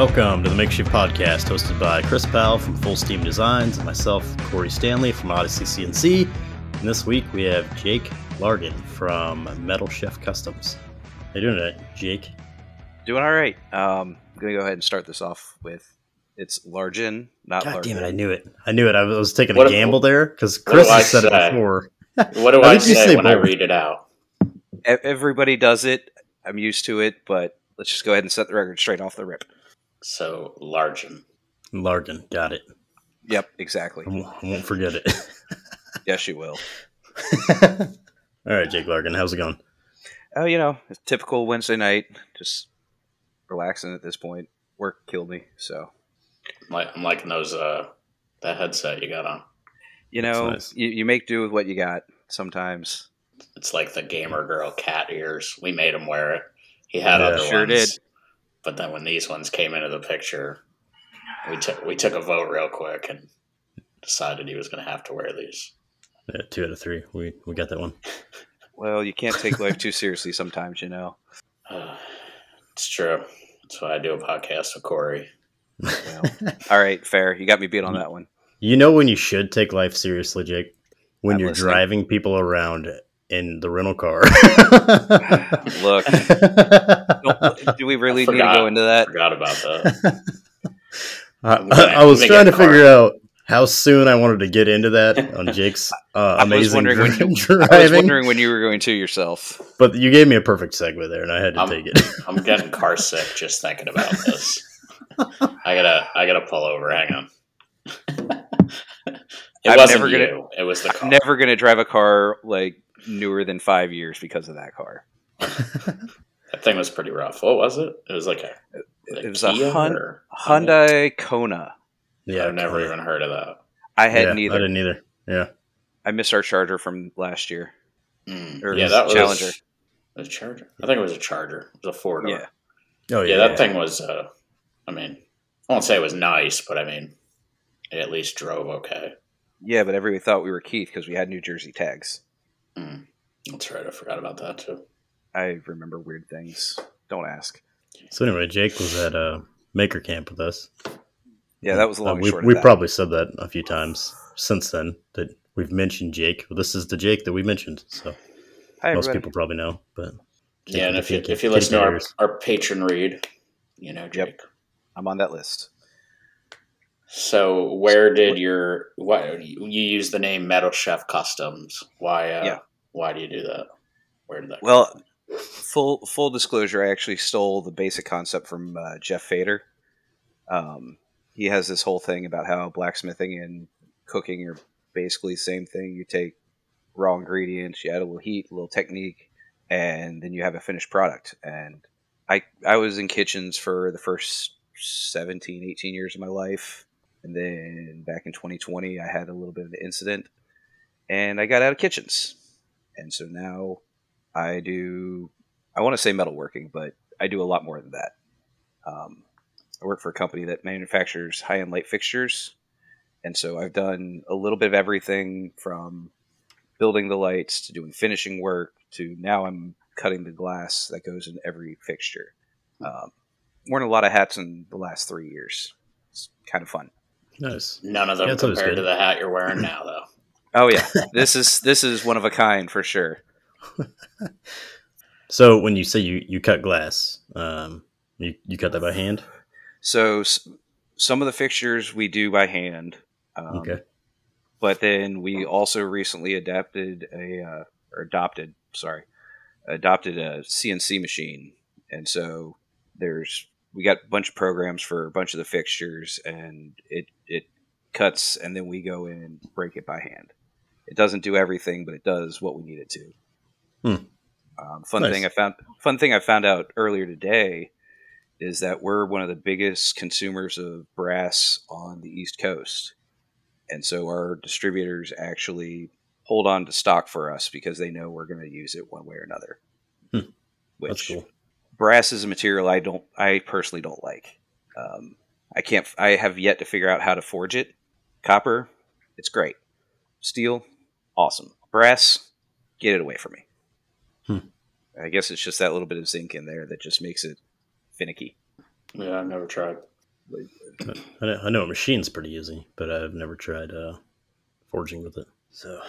welcome to the Makeshift Podcast, hosted by Chris Powell from Full Steam Designs and myself, Cory Stanley from Odyssey CNC. And this week we have Jake Largan from Metal Chef Customs. How you doing today, Jake? Doing all right. Um, I'm gonna go ahead and start this off with it's Largin, not God Largin. damn it, I knew it. I knew it. I was taking What- a gamble there because Chris has said it before. What do I I, say say when I both. read it out? Everybody does it. I'm used to it, but let's just go ahead and set the record straight off the rip. So Largen. Largan, got it. Yep, exactly. I won't, I won't forget it. Yes, you will. All right, Jake Largan, how's it going? Oh, you know, it's typical Wednesday night. Just relaxing at this point. Work killed me, so I'm, like, I'm liking those uh that headset you got on. you know, nice. you, you make do with what you got. Sometimes, It's like the gamer girl cat ears. We made him wear it. He had Yeah. other Sure ones, did. But then when these ones came into the picture, we took we took a vote real quick and decided he was going to have to wear these. Yeah, two out of three. We we got that one. well, you can't take life too seriously. Sometimes, you know. Uh, it's true. That's why I do a podcast with Cory. Well, all right, fair. You got me beat on that one. You know when you should take life seriously, Jake? When I'm you're listening. driving people around in the rental car. Look, don't- we really I need to go into that? Forgot about that. I, I'm I was trying gonna to figure out how soon I wanted to get into that on Jake's uh, I was amazing wondering when you- driving, I was wondering when you were going to yourself. but you gave me a perfect segue there, and I had to I'm- take it. I'm getting car sick just thinking about this. I gotta, I gotta pull over. Hang on. it I'm wasn't never you. gonna- it was the car. I'm never going to drive a car like newer than five years because of that car. that thing was pretty rough. What was it? It was like a. It was a Hun- or- Hyundai Kona. yeah, I've never yeah. even heard of that. I had Yeah, I neither. didn't either. Yeah, I missed our Charger from last year. Mm. Or Yeah, that was Challenger. A Charger. I think it was a Charger. It was a four door. Yeah. oh Yeah, yeah, that thing was. Uh, I mean, I won't say it was nice, but I mean, it at least drove okay. Yeah, but everybody thought we were Keith because we had New Jersey tags. Mm. That's right. I forgot about that too. I remember weird things. Don't ask. So anyway, Jake was at uh, Maker Camp with us. Yeah, that was the Uh, long and we short we that. probably said that a few times since then that we've mentioned Jake. Well, this is the Jake that we mentioned, so Hi, most everybody. people probably know. But Jake yeah, and if you if you kitty listen to our, our Patreon read, you know, Jake. I'm on that list. So where did your why you use the name Metal Chef Customs? Why? Uh, Yeah. Why do you do that? Where did that? Well, full full disclosure, I actually stole the basic concept from uh, Jeff Fader. Um, he has this whole thing about how blacksmithing and cooking are basically the same thing. You take raw ingredients, you add a little heat, a little technique, and then you have a finished product. And I I was in kitchens for the first 17, 18 years of my life. And then back in 2020, I had a little bit of an incident and I got out of kitchens. And so now I do, I want to say metalworking, but I do a lot more than that. Um, I work for a company that manufactures high end light fixtures. And so I've done a little bit of everything from building the lights to doing finishing work to now I'm cutting the glass that goes in every fixture. Um, worn a lot of hats in the last three years. It's kind of fun. Nice. None of them Yeah, compared to the hat you're wearing now, though. Oh yeah, this is this is one of a kind for sure. So when you say you, you cut glass, um, you, you cut that by hand? So s- some of the fixtures we do by hand. Um, Okay. But then we also recently adapted a uh, or adopted, sorry, adopted a CNC machine, and so there's we got a bunch of programs for a bunch of the fixtures, and it it cuts, and then we go in and break it by hand. It doesn't do everything, but it does what we need it to. Hmm. Um, fun Nice. thing I found fun thing I found out earlier today is that we're one of the biggest consumers of brass on the East Coast. And so our distributors actually hold on to stock for us because they know we're going to use it one way or another. Hmm. Which That's cool. Brass is a material I don't, I personally don't like. Um, I can't, I have yet to figure out how to forge it. Copper, it's great. Steel, awesome. Brass, get it away from me. Hmm. I guess it's just that little bit of zinc in there that just makes it finicky. Yeah, I've never tried. I know, I know a machine's pretty easy, but I've never tried uh, forging with it. So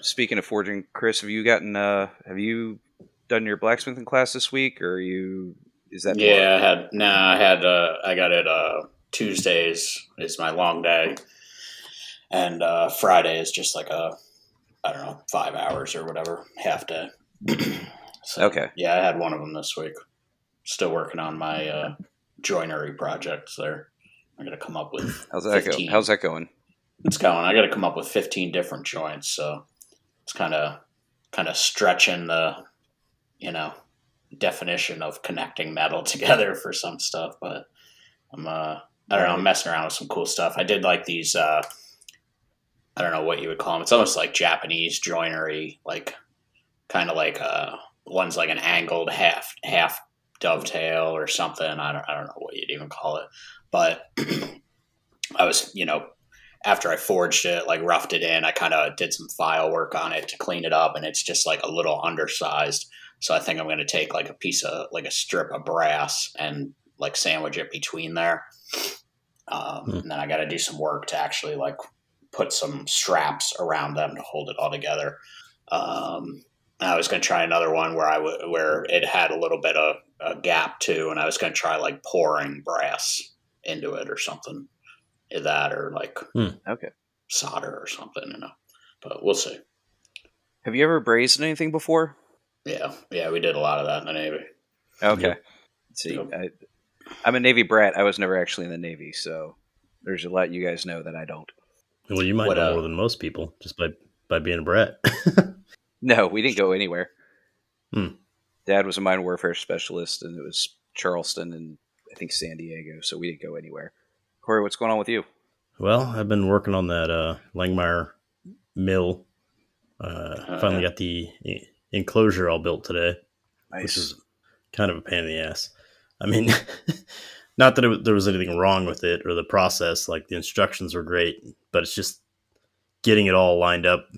speaking of forging, Chris, have you gotten? Uh, have you done your blacksmithing class this week, or are you? Is that Yeah, I had nah, I had uh I got it uh Tuesdays is my long day. And uh Friday is just like a I don't know, five hours or whatever, half day. so Okay. yeah, I had one of them this week. Still working on my uh joinery projects there. I'm gonna come up with How's that 15. go? How's that going? it's going. I got to come up with 15 different joints, so it's kind of kind of stretching the you know definition of connecting metal together for some stuff. But I'm uh I don't know. I'm messing around with some cool stuff. I did like these. uh I don't know what you would call them. It's almost like Japanese joinery, like kind of like uh one's like an angled half half dovetail or something. I don't I don't know what you'd even call it, but I was you know after I forged it, like roughed it in, I kind of did some file work on it to clean it up, and it's just like a little undersized. So I think I'm going to take like a piece of like a strip of brass and like sandwich it between there, um, Hmm. and then I got to do some work to actually like put some straps around them to hold it all together. Um, and I was going to try another one where I w- where it had a little bit of a gap too, and I was going to try like pouring brass into it or something. That or like Okay. solder or something, you know. But we'll see. Have you ever brazed anything before? Yeah, yeah, we did a lot of that in the Navy. Okay. Yep. See, Yep. I, I'm a Navy brat. I was never actually in the Navy, so there's a lot you guys know that I don't. well, you might What, know uh, more than most people just by by being a brat. No, we didn't go anywhere. Hmm. Dad was a mine warfare specialist, and it was Charleston and I think San Diego, so we didn't go anywhere. Cory, what's going on with you? well, I've been working on that uh, Langmuir mill. Uh, Oh, finally got the enclosure all built today. Nice. which is kind of a pain in the ass. I mean, not that it, there was anything wrong with it or the process. Like the instructions were great, but it's just getting it all lined up,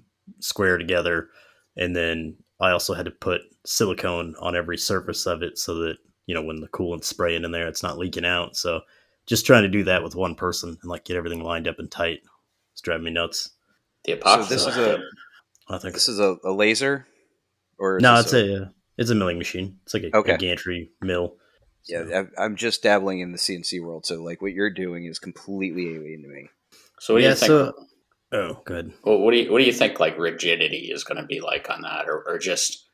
square together, and then I also had to put silicone on every surface of it so that you know when the coolant's spraying in there, it's not leaking out. So just trying to do that with one person and like get everything lined up and tight. It's driving me nuts. The epoxy. this was is a. I think this is a, a laser, or no, it's a, uh, it's a milling machine. It's like a, Okay. a gantry mill. yeah. So- I- I'm just dabbling in the CNC world, so like what you're doing is completely alien to me. So what do yeah. you think? So, oh, good. Well, what do you what do you think like rigidity is going to be like on that, or, or just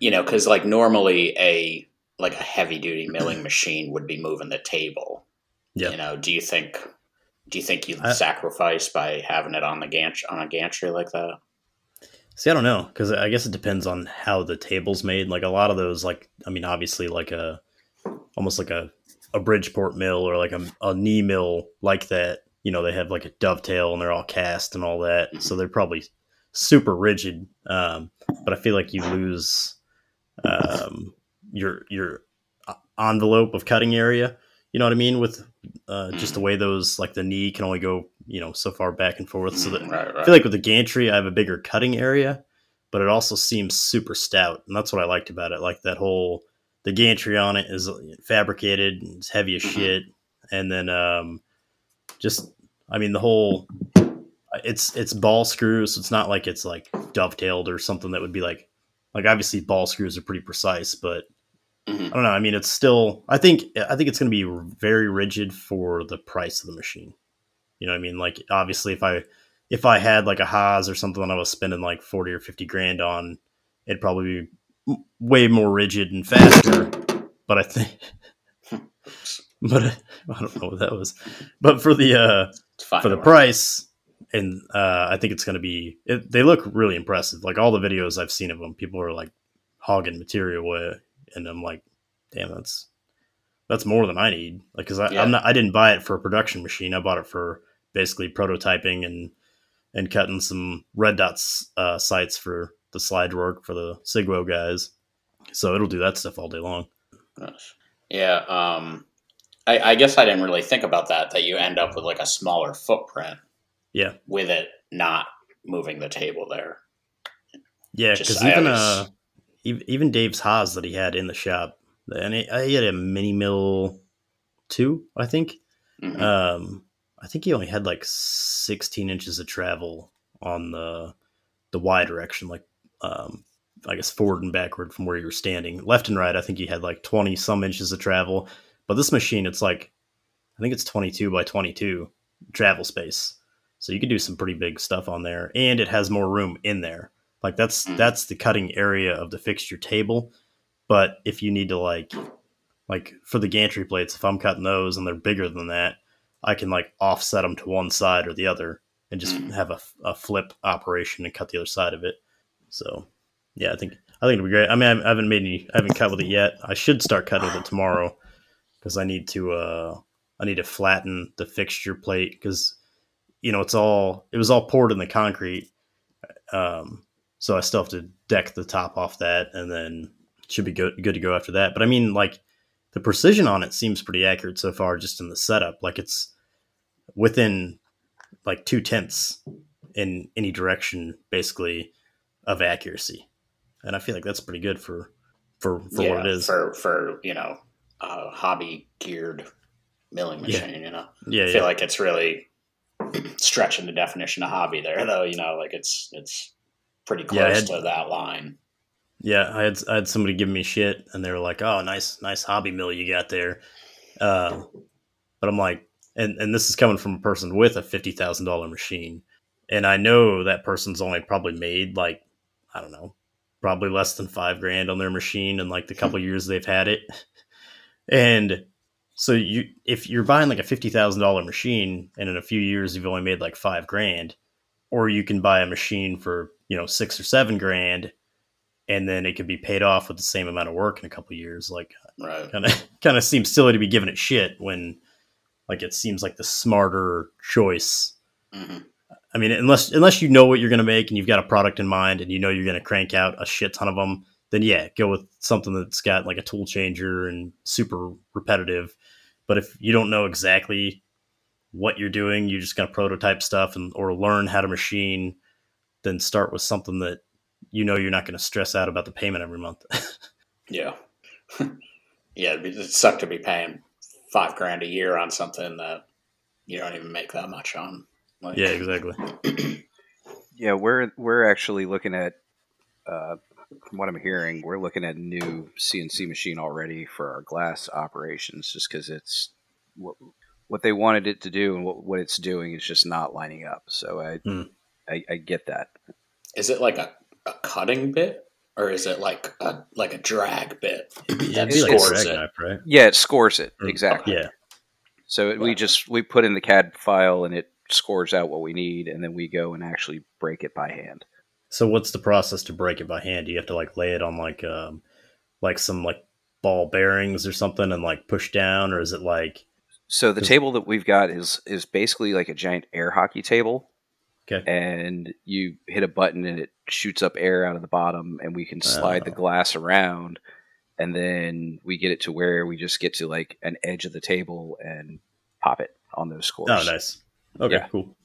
you know, because like normally a like a heavy duty milling machine would be moving the table. Yeah. You know, do you think do you think you sacrifice by having it on the gantry on a gantry like that? See, I don't know because I guess it depends on how the table's made. Like a lot of those, like I mean, obviously, like a almost like a a Bridgeport mill or like a, a knee mill like that. You know, they have like a dovetail and they're all cast and all that, so they're probably super rigid. Um, but I feel like you lose um, your your envelope of cutting area. You know what I mean? With uh, just the way those like the knee can only go you know so far back and forth, so that Mm, right, I feel like with the gantry, I have a bigger cutting area, but it also seems super stout, and that's what I liked about it. Like that whole the gantry on it is fabricated, and it's heavy as Mhm. shit, and then um, just I mean the whole it's it's ball screws, so it's not like it's like dovetailed or something that would be like like obviously ball screws are pretty precise, but Mhm. I don't know. I mean, it's still. I think. I think it's going to be very rigid for the price of the machine. You know what I mean? Like, obviously, if I if I had like a Haas or something that I was spending like forty or fifty grand on, it'd probably be way more rigid and faster. But I think, but I don't know what that was. But for the uh for the price, and uh, I think it's going to be. It, they look really impressive. Like all the videos I've seen of them, people are like hogging material away, and I'm like, damn, that's that's more than I need. Like, cause I, Yeah. I'm not, I didn't buy it for a production machine. I bought it for basically prototyping and and cutting some red dots uh, sites for the slide work for the Sigwo guys. So it'll do that stuff all day long. Yeah. Um, I, I guess I didn't really think about that. That you end up with like a smaller footprint Yeah, with it not moving the table there. yeah. Because even always- uh, even Dave's Haas that he had in the shop, and he, he had a mini mill two, I think, Mhm. Um, I think he only had like 16 inches of travel on the the Y direction, like um, I guess forward and backward from where you were standing. Left and right, I think he had like 20 some inches of travel. But this machine, it's like I think it's 22 by 22 travel space, so you could do some pretty big stuff on there, and it has more room in there. Like that's Mm. that's the cutting area of the fixture table. But if you need to like like for the gantry plates, if I'm cutting those and they're bigger than that, I can like offset them to one side or the other and just Mm. have a, a flip operation and cut the other side of it. So, yeah, I think I think it'd be great. I mean, I haven't made any, I haven't cut with it yet. I should start cutting with it tomorrow because I need to, uh, I need to flatten the fixture plate because you know it's all it was all poured in the concrete, um, so I still have to deck the top off that and then should be good good to go after that. But I mean, like the precision on it seems pretty accurate so far, just in the setup. Like it's within like two tenths in any direction, basically, of accuracy, and I feel like that's pretty good for for for yeah, what it is. for for you know a hobby geared milling Yeah. machine. You know, yeah, I yeah. feel like it's really stretching the definition of hobby there, though. You know, like it's it's pretty close Yeah, had- to that line. Yeah, I had I had somebody give me shit, and they were like, "Oh, nice, nice hobby mill you got there," uh, but I'm like, and and this is coming from a person with a fifty thousand dollar machine, and I know that person's only probably made like I don't know, probably less than five grand on their machine in like the couple years they've had it, and so you if you're buying like a fifty thousand dollar machine, and in a few years you've only made like five grand, or you can buy a machine for you know six or seven grand and then it could be paid off with the same amount of work in a couple of years. Like, Right. kind of kind of seems silly to be giving it shit when, like, it seems like the smarter choice. hmm I mean, unless unless you know what you're going to make and you've got a product in mind and you know you're going to crank out a shit ton of them, then yeah, go with something that's got like a tool changer and super repetitive. But if you don't know exactly what you're doing, you're just going to prototype stuff and or learn how to machine, then start with something that you know you're not going to stress out about the payment every month. Yeah. yeah, it'd, be, it'd suck to be paying five grand a year on something that you don't even make that much on. Like, yeah, exactly. Yeah, we're we're actually looking at, uh, from what I'm hearing, we're looking at a new CNC machine already for our glass operations, just because it's what what they wanted it to do and what, what it's doing is just not lining up. So I, Hmm. I I get that. Is it like a, a cutting bit, or is it like a like a drag bit? Yeah, that it'd like a scores drag it? knife, right? Yeah, it scores it Mm. exactly. Yeah, So it- we just we put in the CAD file and it scores out what we need, and then we go and actually break it by hand. So what's the process to break it by hand? Do you have to like lay it on like um like some like ball bearings or something and like push down, or is it like So the table that we've got is is basically like a giant air hockey table, okay? and you hit a button and it shoots up air out of the bottom, and we can slide the Oh. glass around, and then we get it to where we just get to like an edge of the table and pop it on those scores. Oh, nice. Okay, Yeah. cool.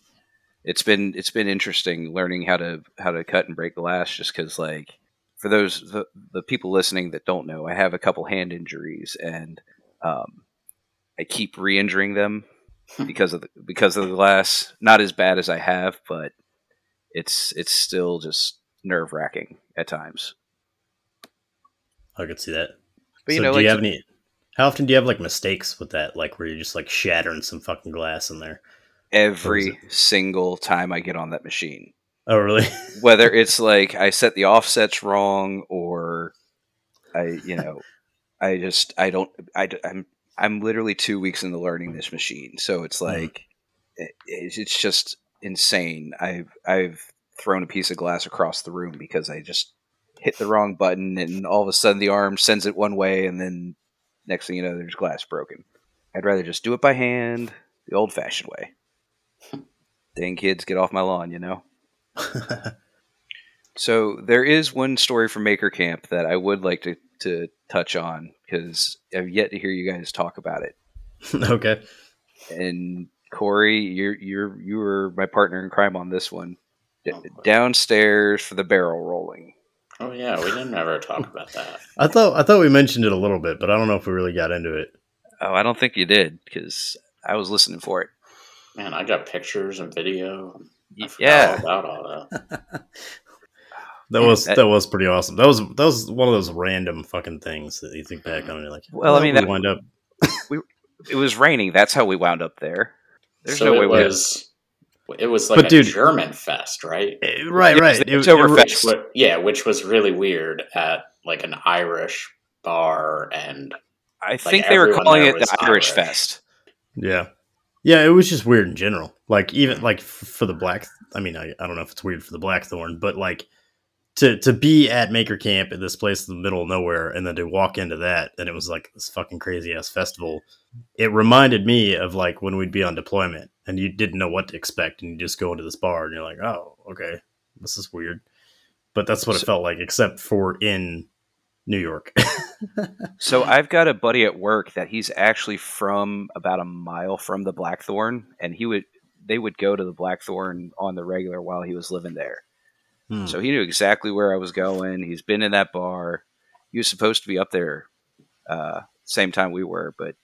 it's been it's been interesting learning how to how to cut and break glass just because like for those the, the people listening that don't know i have a couple hand injuries and um, i keep re-injuring them because of the because of the glass not as bad as i have but it's it's still just nerve-wracking at times I could see that. but you so know do like you have any? How often do you have like mistakes with that? Like where you're just like shattering some fucking glass in there? every single time i get on that machine Oh, really? whether it's like I set the offsets wrong or I, you know, I just I don't I I'm I'm literally two weeks into learning this machine, so it's Mhm. like it, it's it's just insane. I've I've thrown a piece of glass across the room because I just hit the wrong button, and all of a sudden the arm sends it one way, and then next thing you know, there's glass broken. I'd rather just do it by hand, the old-fashioned way. Dang kids, get off my lawn, you know. So there is one story from Maker Camp that I would like to, to touch on because I've yet to hear you guys talk about it. okay. And Cory, you're you're you were my partner in crime on this one. D- Oh, downstairs for the barrel rolling. Oh yeah, we didn't ever talk about that. I thought I thought we mentioned it a little bit, but I don't know if we really got into it. Oh, I don't think you did because I was listening for it. Man, I got pictures and video. I Yeah. about all that. That was That- that was pretty awesome. That was that was one of those random fucking things that you think back on and you're like, Well, I mean, did that- we wind up. It was raining. That's how we wound up there. There's so no it we was. It was like But a dude- German fest, right? Eh, Right, It was right. the It- Oktoberfest. it- Which, wa- yeah, which was really weird at like an Irish bar, and I think they were calling it the Irish Irish. Fest. Yeah. Yeah, it was just weird in general. Like even like f- for the black I mean, I, I don't know if it's weird for the blackthorn, but like to to be at Maker Camp in this place in the middle of nowhere and then to walk into that and it was like this fucking crazy ass festival. It reminded me of like when we'd be on deployment and you didn't know what to expect and you just go into this bar and you're like, "Oh, okay. This is weird." But that's what it felt like except for in New York. So I've got a buddy at work that he's actually from about a mile from the Blackthorn, and he would they would go to the Blackthorn on the regular while he was living there. Hmm. So he knew exactly where I was going. He's been in that bar. He was supposed to be up there uh, same time we were, but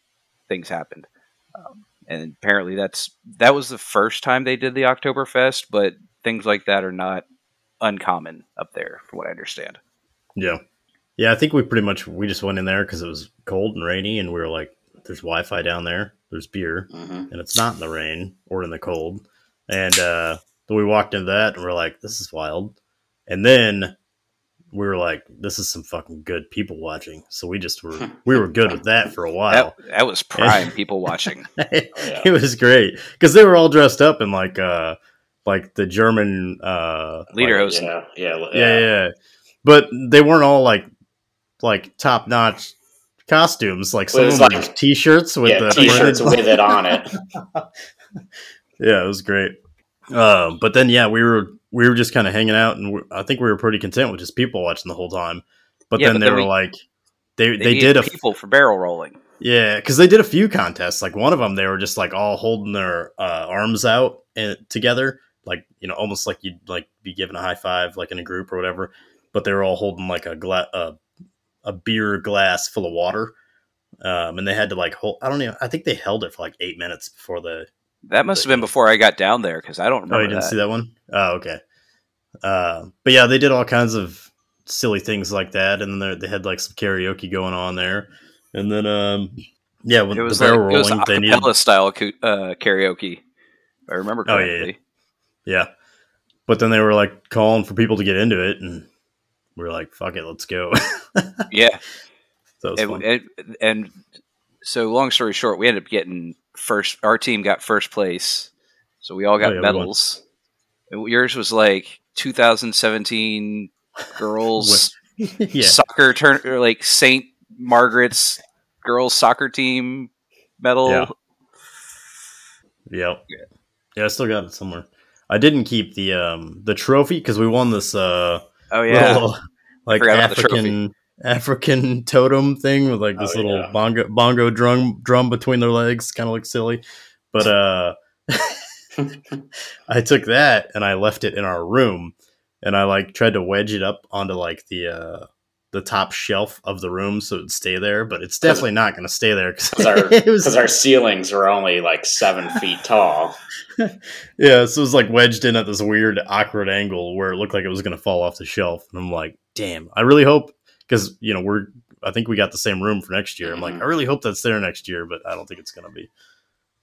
things happened. Um, and apparently that's that was the first time they did the Oktoberfest, but things like that are not uncommon up there, from what I understand. Yeah. Yeah, I think we pretty much we just went in there because it was cold and rainy, and we were like, "There's Wi-Fi down there. There's beer, mhm. and it's not in the rain or in the cold." And uh, we walked into that, and we're like, "This is wild." And then we were like, "This is some fucking good people watching." So we just were we were good with that for a while. That, that was prime people watching. it was great because they were all dressed up in like uh like the German uh Leader like- host. yeah, yeah, yeah, yeah, yeah. But they weren't all like like top notch costumes. Like some of like- t-shirts with yeah, the t-shirts with it on it. yeah, it was great. Um, but then yeah, we were we were just kind of hanging out, and I think we were pretty content with just people watching the whole time. But Yeah, then but they then were we- like, they They, they, did a people for barrel rolling. Yeah, because they did a few contests. Like one of them, they were just like all holding their uh, arms out and, together, like you know, almost like you'd like be given a high five, like in a group or whatever. But they were all holding like a gla- uh, a beer glass full of water, um, and they had to like hold. I don't know. I think they held it for like eight minutes before the. That must have been before I got down there because I don't Oh, remember you didn't that. see that one? Oh, okay. Uh, but yeah, they did all kinds of silly things like that, and then they- had like some karaoke going on there, and then um, yeah, when It was the like barrel it was rolling, they needed style uh, karaoke. If I remember Oh, yeah, yeah. Yeah. But then they were like calling for people to get into it and we are like, fuck it, let's go. Yeah, so and, fun. and, and so long story short, we ended up getting first. Our team got first place, so we all got Oh, yeah, medals. Yours was like 2017 girls yeah. soccer turn or like Saint Margaret's girls soccer team medal. Yeah. Yep. Yeah, I still got it somewhere. I didn't keep the um the trophy because we won this uh Oh yeah, little like African African totem thing with like this Oh, little yeah. bongo bongo drum drum between their legs, kind of looks silly. But uh I took that and I left it in our room and I like tried to wedge it up onto like the uh the top shelf of the room so it'd stay there, but it's definitely not going to stay there Because our, our ceilings were only like seven feet tall. yeah, so it was like wedged in at this weird, awkward angle where it looked like it was going to fall off the shelf. And I'm like, damn, I really hope because you know we're I think we got the same room for next year. I'm like, Mhm. I really hope that's there next year, but I don't think it's going to be.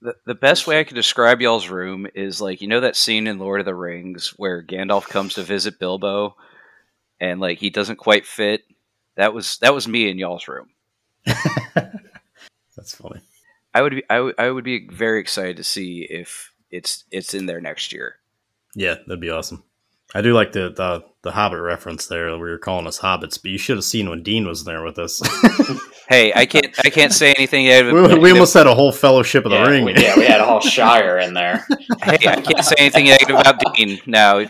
The, the best way I could describe y'all's room is like you know that scene in Lord of the Rings where Gandalf comes to visit Bilbo, and like he doesn't quite fit. That was that was me in y'all's room. That's funny. I would be I would- I would be very excited to see if it's it's in there next year. Yeah, that'd be awesome. I do like the the, the Hobbit reference there. where you're calling us hobbits, but you should have seen when Dean was there with us. Hey, I can't I can't say anything. Negative, we, we almost had a whole Fellowship of the Ring. we, yeah, we had a whole Shire in there. hey, I can't say anything negative about Dean now.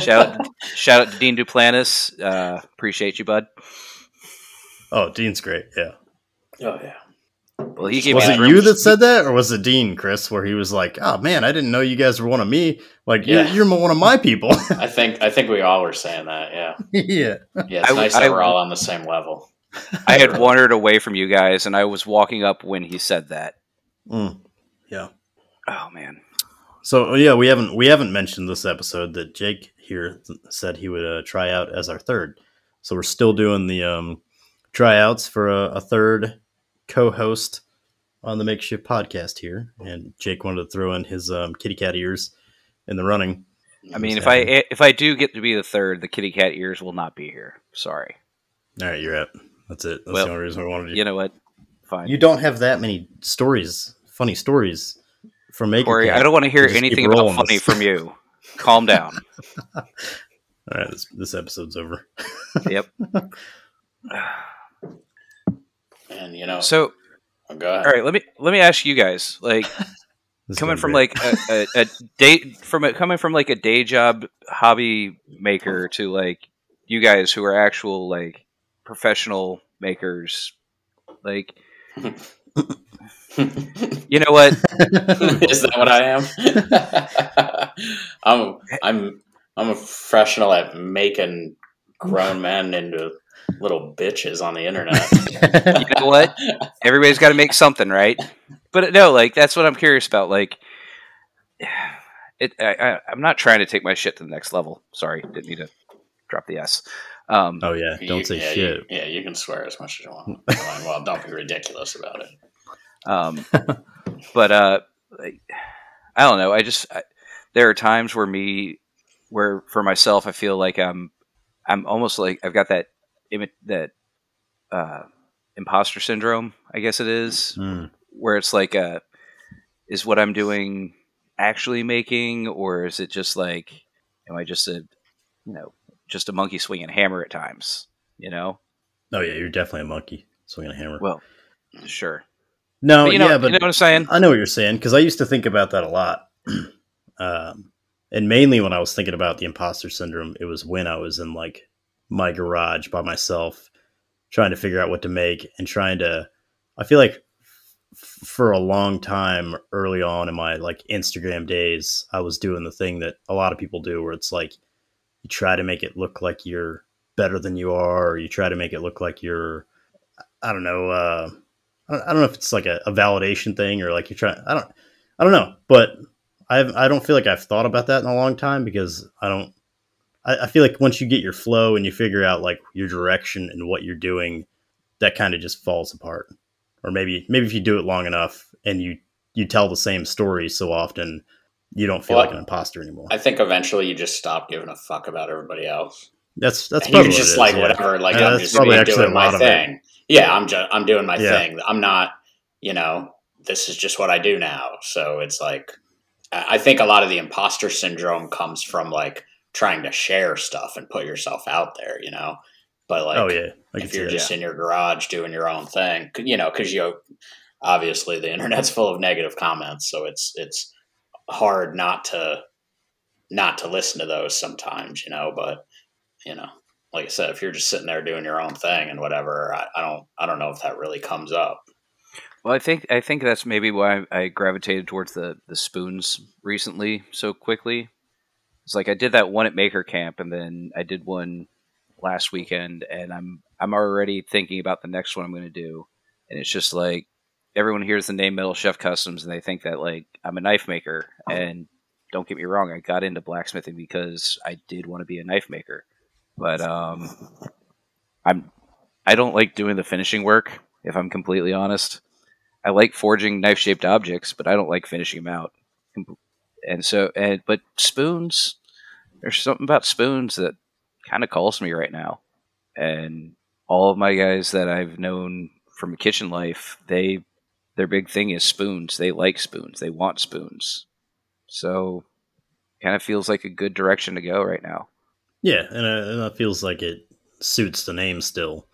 Shout out, shout out to Dean Duplantis. Uh, appreciate you, bud. oh, Dean's great. Yeah. Oh yeah. Well, he gave Was me it you room- that said that, or was it Dean, Chris, where he was like, "Oh man, I didn't know you guys were one of me. Like, Yeah. you're, you're one of my people." I think I think we all were saying that. Yeah. yeah. Yeah. It's I- nice I- that we're all on the same level. I had wandered away from you guys, and I was walking up when he said that. Mm, yeah. Oh man. So yeah, we haven't we haven't mentioned this episode that Jake here said he would uh, try out as our third. So we're still doing the um, tryouts for a, a third co-host on the makeshift podcast here, and Jake wanted to throw in his um, kitty cat ears in the running. I mean, if I if I do get to be the third, the kitty cat ears will not be here. Sorry. All right, you're up. That's it. That's Well, the only reason I wanted you. You know what? Fine. You don't have that many stories, funny stories from Maker Cory. I don't want to hear anything about funny this. from you. Calm down. All right, this, this episode's over. Yep. And you know, So, oh, go ahead. all right, let me let me ask you guys, like, coming from great. like a, a, a day from a, coming from like a day job hobby maker to like you guys who are actual like professional makers, like, you know what? Is that what I am? I'm I'm I'm a professional at making grown men into little bitches on the internet. You know what? Everybody's got to make something, right? But no, like that's what I'm curious about. Like, it. I, I, I'm not trying to take my shit to the next level. Sorry, didn't need to drop the s. Um, oh yeah, don't You- say yeah, shit. You, yeah, you can swear as much as you want. Well, don't be ridiculous about it. Um, but uh, like, I don't know. I just I, there are times where me, where for myself, I feel like I'm, I'm almost like I've got that, imi- that, uh, imposter syndrome. I guess it is, Mm. where it's like, uh, is what I'm doing actually making, or is it just like, am I just a, you know, just a monkey swinging a hammer at times? You know. Oh yeah, you're definitely a monkey swinging a hammer. Well, sure. no, But you know, yeah, but you know what I'm saying. I know what you're saying because I used to think about that a lot. um, and mainly when I was thinking about the imposter syndrome, it was when I was in like my garage by myself, trying to figure out what to make and trying to. I feel like f- for a long time early on in my like Instagram days, I was doing the thing that a lot of people do, where it's like you try to make it look like you're better than you are, or you try to make it look like you're, I don't know. Uh, I don't, know if it's like a, a validation thing or like you're trying. I don't. I don't know, but I I don't feel like I've thought about that in a long time because I don't. I, I feel like once you get your flow and you figure out like your direction and what you're doing, that kind of just falls apart. Or maybe maybe if you do it long enough and you you tell the same story so often, you don't feel Well, like an imposter anymore. I think eventually you just stop giving a fuck about everybody else. that's that's probably just like yeah. whatever. Like Yeah, I'm just doing my lot of it. thing. Yeah, I'm just I'm doing my Yeah. thing. I'm not, you know, this is just what I do now. So it's like I think a lot of the imposter syndrome comes from like trying to share stuff and put yourself out there. You know, but like oh yeah, I if you're that. just in your garage doing your own thing, you know, because you obviously the internet's full of negative comments, so it's it's hard not to not to listen to those sometimes, you know. But you know, like I said, if you're just sitting there doing your own thing and whatever, I, I don't I don't know if that really comes up. Well, I think I think that's maybe why I gravitated towards the the spoons recently so quickly. It's like I did that one at Maker Camp, and then I did one last weekend, and I'm I'm already thinking about the next one I'm going to do, and it's just like everyone hears the name Metal Chef Customs, and they think that like I'm a knife maker, and don't get me wrong, I got into blacksmithing because I did want to be a knife maker, but um, I'm I don't like doing the finishing work. If I'm completely honest, I like forging knife shaped objects, but I don't like finishing them out. And so, and but spoons, there's something about spoons that kind of calls me right now. And all of my guys that I've known from kitchen life, they their big thing is spoons. They like spoons. They want spoons. So, kind of feels like a good direction to go right now. Yeah, and, uh, and it feels like it suits the name still.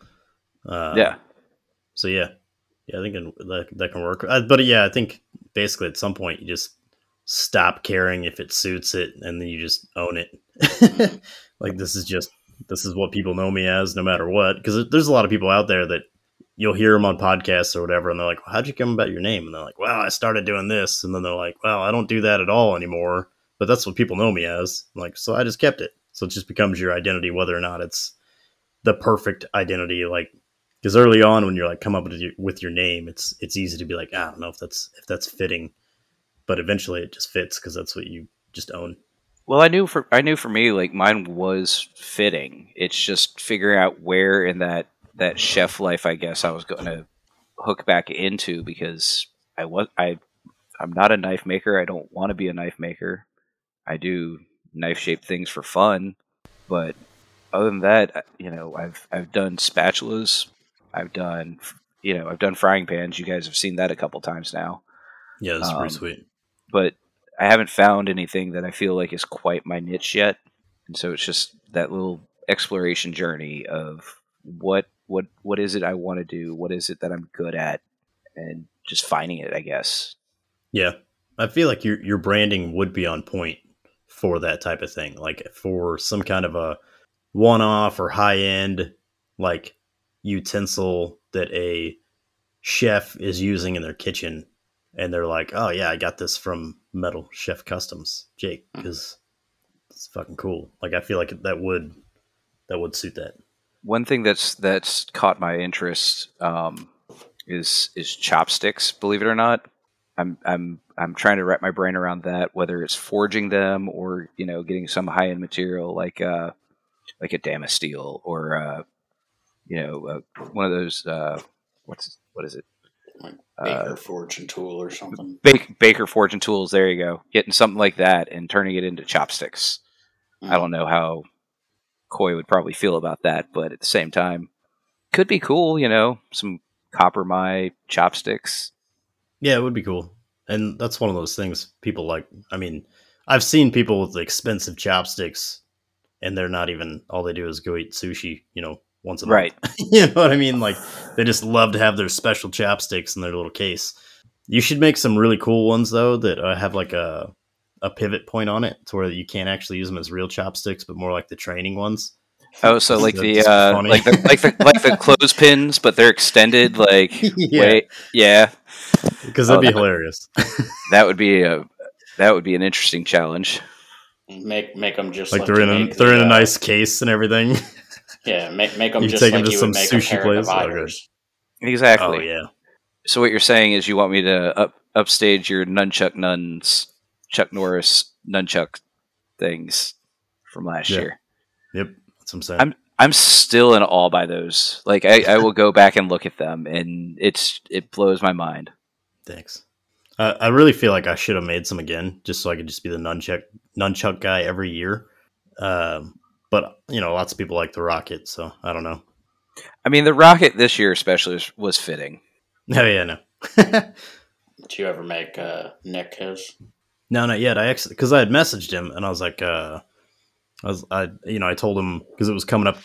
Uh, yeah, So yeah, yeah, I think that that can work. Uh, but yeah, I think basically at some point you just stop caring if it suits it, and then you just own it. Mm-hmm. like this is just this is what people know me as, no matter what. Because there's a lot of people out there that you'll hear them on podcasts or whatever, and they're like, "How'd you come about your name?" And they're like, "Well, I started doing this," and then they're like, "Well, I don't do that at all anymore." But that's what people know me as. I'm like, so I just kept it. So it just becomes your identity, whether or not it's the perfect identity, like because early on when you're like come up with your, with your name, it's it's easy to be like ah, I don't know if that's if that's fitting, but eventually it just fits because that's what you just own. Well, I knew for I knew for me like mine was fitting. It's just figuring out where in that that chef life I guess I was going to hook back into because I was I I'm not a knife maker. I don't want to be a knife maker. I do knife shaped things for fun, but other than that, you know, I've I've done spatulas, I've done you know, I've done frying pans. You guys have seen that a couple times now. Yeah, that's Um, pretty sweet. But I haven't found anything that I feel like is quite my niche yet. And so it's just that little exploration journey of what what what is it I want to do? What is it that I'm good at? And just finding it, I guess. Yeah, I feel like your your branding would be on point for that type of thing, like for some kind of a one-off or high-end like utensil that a chef is using in their kitchen, and they're like, "Oh yeah, I got this from Metal Chef Customs, Jake," because it's fucking cool. Like I feel like that would that would suit that. One thing that's that's caught my interest um, is is chopsticks. Believe it or not, I'm I'm I'm trying to wrap my brain around that. Whether it's forging them or you know getting some high end material like uh like a Damasteel or uh, you know uh, one of those uh, what's what is it Like Uh, Baker Forge and Tool or something. Baker, Baker Forge and Tools. There you go. Getting something like that and turning it into chopsticks. I don't know how Coy would probably feel about that, but at the same time, could be cool. You know, some copper my chopsticks. Yeah, it would be cool. And that's one of those things people like. I mean, I've seen people with expensive chopsticks and they're not even all they do is go eat sushi, you know, once a month. Right. you know what I mean? Like they just love to have their special chopsticks in their little case. You should make some really cool ones though that uh, have like a a pivot point on it to where you can't actually use them as real chopsticks, but more like the training ones. Oh, so like the just be uh, like the like the like the clothespins, but they're extended. Like yeah, wait, yeah, because that'd Oh, be that- hilarious. that would be a that would be an interesting challenge. Make make them just like like, they're in a they're the, in a uh, nice case and everything. Yeah, make make them You just take 'em like to you some would make sushi a pair place? of Oh, Exactly. oh yeah, So what you're saying is you want me to up upstage your nunchuck nuns, Chuck Norris nunchuck things from last Yeah. year. yep. That's what I'm saying. I'm I'm still in awe by those. Like I, I will go back and look at them, and it's it blows my mind. Thanks. Uh, I really feel like I should have made some again, just so I could just be the nunchuck nunchuck guy every year. Um, but you know, lots of people like the rocket, so I don't know. I mean, the rocket this year especially was, was fitting. Oh yeah, no, Did you ever make uh, Nick his? no, not yet. I actually because I had messaged him and I was like, uh, I was, I you know, I told him because it was coming up.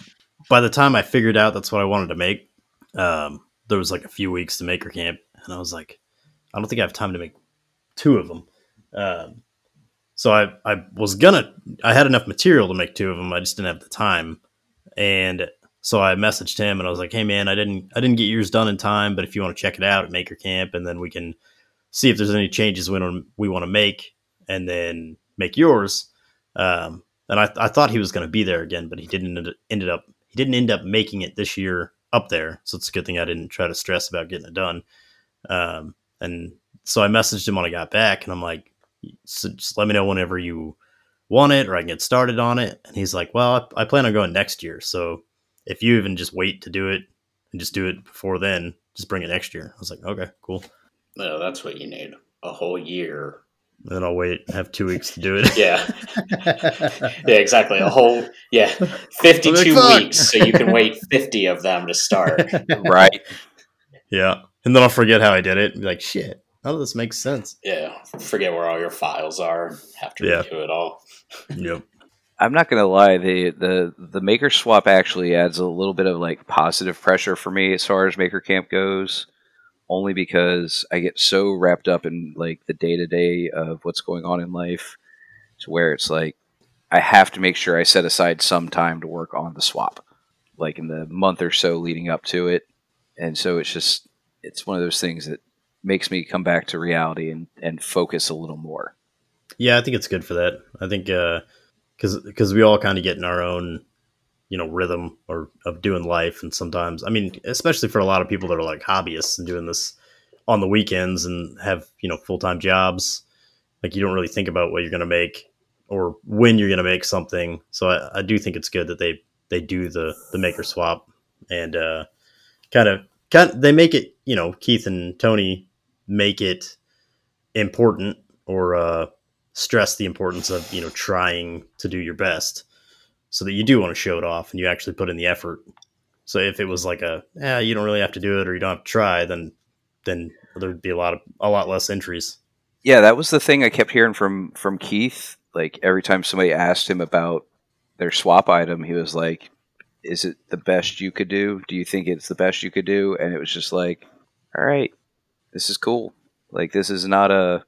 By the time I figured out that's what I wanted to make, um, there was like a few weeks to maker camp, and I was like, I don't think I have time to make two of them. Um, so I, I was gonna, I had enough material to make two of them. I just didn't have the time, and so I messaged him and I was like, Hey man, I didn't, I didn't get yours done in time, but if you want to check it out at Maker Camp, and then we can see if there's any changes we want we want to make, and then make yours. Um, and I, I thought he was going to be there again, but he didn't end- ended up he didn't end up making it this year up there. So it's a good thing I didn't try to stress about getting it done. Um, and so I messaged him when I got back, and I'm like, so just let me know whenever you want it, or I can get started on it. And he's like, well, I, I plan on going next year, so if you even just wait to do it and just do it before then, just bring it next year. I was like, okay, cool. No, that's what you need. A whole year. And then I'll wait, have two weeks to do it. Yeah. Yeah, exactly. A whole yeah, fifty-two Fuck. weeks, so you can wait fifty of them to start. Right. yeah. And then I'll forget how I did it and be like, shit, none of this makes sense. Yeah, forget where all your files are. Have to Yeah. redo it all. Yep. I'm not gonna lie, the the the maker swap actually adds a little bit of like positive pressure for me as far as maker camp goes. Only because I get so wrapped up in like the day to day of what's going on in life, to where it's like I have to make sure I set aside some time to work on the swap, like in the month or so leading up to it. And so it's just it's one of those things that makes me come back to reality and, and focus a little more. Yeah, I think it's good for that. I think because because we all kind of get in our own you know rhythm or of doing life and sometimes i mean especially for a lot of people that are like hobbyists and doing this on the weekends and have you know full-time jobs like you don't really think about what you're going to make or when you're going to make something so I, I, do think it's good that they they do the the maker swap and uh kind of kind of, they make it you know keith and tony make it important or uh stress the importance of you know trying to do your best so that you do want to show it off and you actually put in the effort. So if it was like a, yeah, you don't really have to do it or you don't have to try, then then there'd be a lot of a lot less entries. Yeah, that was the thing I kept hearing from from Keith. Like every time somebody asked him about their swap item, he was like, "Is it the best you could do? Do you think it's the best you could do?" And it was just like, "All right, this is cool. Like this is not a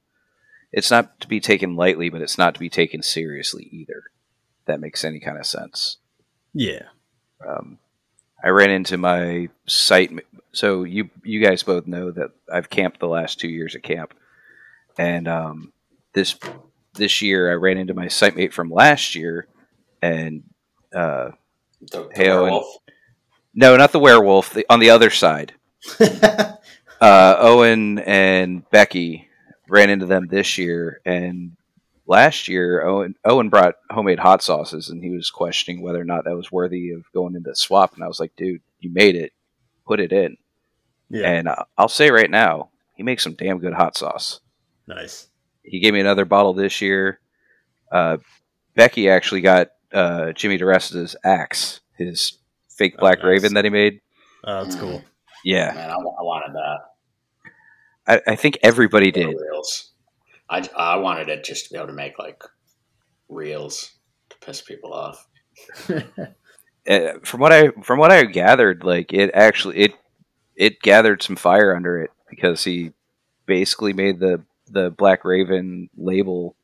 it's not to be taken lightly, but it's not to be taken seriously either that makes any kind of sense. Yeah. Um, I ran into my site. So you you guys both know that I've camped the last two years at camp, and um, this this year I ran into my site mate from last year, and uh, the, the werewolf. no, not the werewolf. The, on the other side, uh, Owen and Becky ran into them this year, and last year, Owen, Owen brought homemade hot sauces, and he was questioning whether or not that was worthy of going into the swap. And I was like, dude, you made it, put it in. Yeah. And uh, I'll say right now, he makes some damn good hot sauce. Nice. He gave me another bottle this year. Uh, Becky actually got uh, Jimmy DeResta's axe, his fake Black oh, nice. Raven that he made. Oh, that's cool. Yeah, man, I, I wanted that. I, I think everybody did. Reels. I, I wanted it just to be able to make like reels to piss people off. uh, from what I from what I gathered, like it actually it it gathered some fire under it because he basically made the the Black Raven label,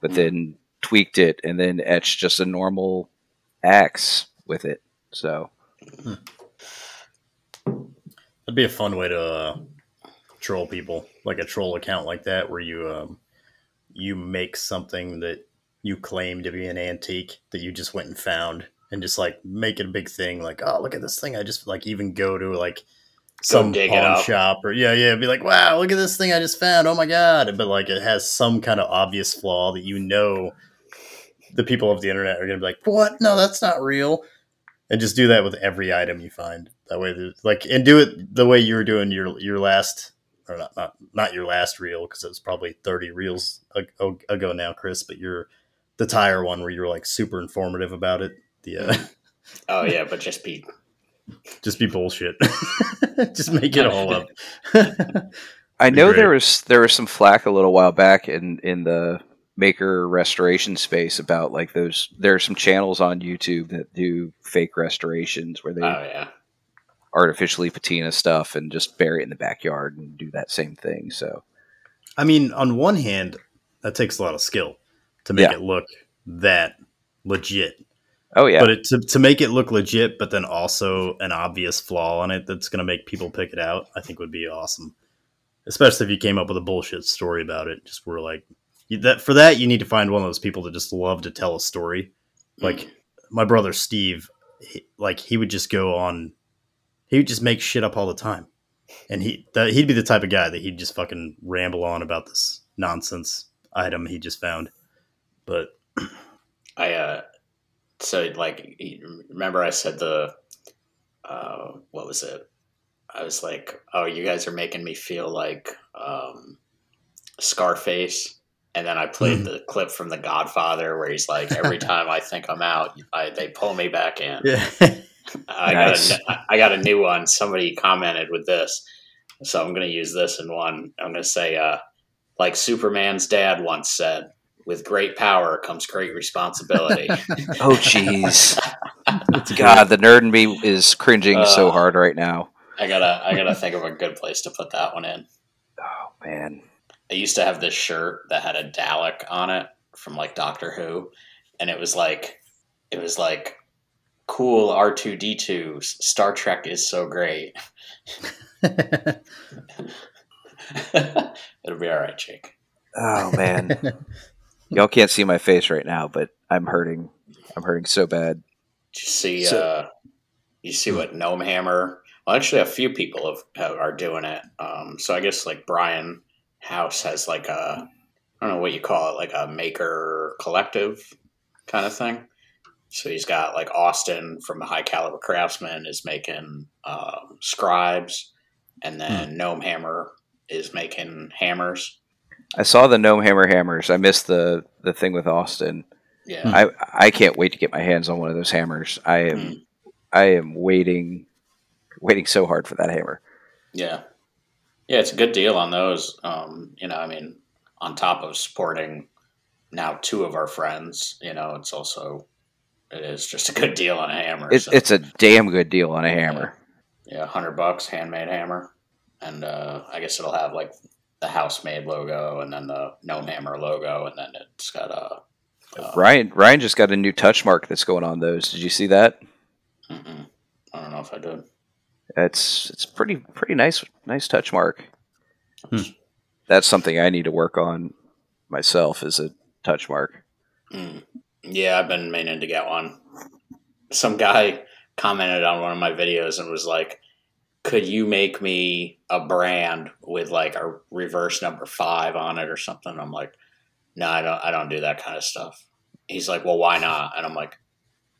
but mm. then tweaked it and then etched just a normal axe with it. So. Hmm. That'd be a fun way to uh, troll people, like a troll account like that, where you um, you make something that you claim to be an antique that you just went and found, and just like make it a big thing. Like, oh, look at this thing! I just like even go to like some pawn shop or yeah, yeah, be like, wow, look at this thing I just found. Oh my god! But like it has some kind of obvious flaw that you know the people of the internet are gonna be like, what? No, that's not real. And just do that with every item you find. That way, like, and do it the way you were doing your your last or not not, not your last reel because it was probably 30 reels ago now chris but you're the tire one where you're like super informative about it the uh, oh yeah but just be just be bullshit. Just make it all up. I know there was there was some flack a little while back in in the maker restoration space about like those there are some channels on youtube that do fake restorations where they oh yeah artificially patina stuff and just bury it in the backyard and do that same thing. So, I mean, on one hand, that takes a lot of skill to make yeah. it look that legit. Oh yeah, but it, to to make it look legit, but then also an obvious flaw on it that's going to make people pick it out, I think would be awesome. Especially if you came up with a bullshit story about it, just were like that. For that, you need to find one of those people that just love to tell a story. Like mm. my brother Steve, he, like he would just go on he would just make shit up all the time, and he that, he'd be the type of guy that he'd just fucking ramble on about this nonsense item he just found. But I uh, so like remember I said the uh, what was it? I was like, oh, you guys are making me feel like um, Scarface. And then I played mm. the clip from The Godfather where he's like, every time I think I'm out, I, they pull me back in. Yeah. I nice. got a, I got a new one. Somebody commented with this, so I'm going to use this in one. I'm going to say, uh, like Superman's dad once said, "With great power comes great responsibility." oh, jeez. God, the nerd in me is cringing uh, so hard right now. I gotta, I gotta think of a good place to put that one in. Oh man, I used to have this shirt that had a Dalek on it from like Doctor Who, and it was like, it was like cool R2D2. Star Trek is so great. It'll be all right, Jake. Oh man. Y'all can't see my face right now, but I'm hurting. I'm hurting so bad. Did you see? So- uh, you see what Gnome Hammer? Well, actually, a few people have, have are doing it. Um, so I guess like Brian House has like a I don't know what you call it, like a maker collective kind of thing. So he's got like Austin from the High Caliber Craftsman is making um, scribes, and then Gnome Hammer is making hammers. I saw the gnome hammer hammers. I missed the the thing with Austin. Yeah, I I can't wait to get my hands on one of those hammers. I am Mm. I am waiting waiting so hard for that hammer. Yeah. Yeah, it's a good deal on those. Um, you know, I mean, on top of supporting now two of our friends, you know, it's also it is just a good deal on a hammer. It's so, it's a damn good deal on a hammer. yeah, hundred bucks, handmade hammer, and uh, I guess it'll have like the house made logo, and then the gnome hammer logo, and then it's got a. Uh, Ryan Ryan just got a new touch mark that's going on those. Did you see that? mm-mm. I don't know if I did. It's it's pretty pretty nice nice touch mark. Hmm. That's something I need to work on myself is a touch mark. Mm. Yeah, I've been meaning to get one. Some guy commented on one of my videos and was like, "Could you make me a brand with like a reverse number five on it or something?" I'm like, "No, I don't. I don't do that kind of stuff." He's like, "Well, why not?" And I'm like,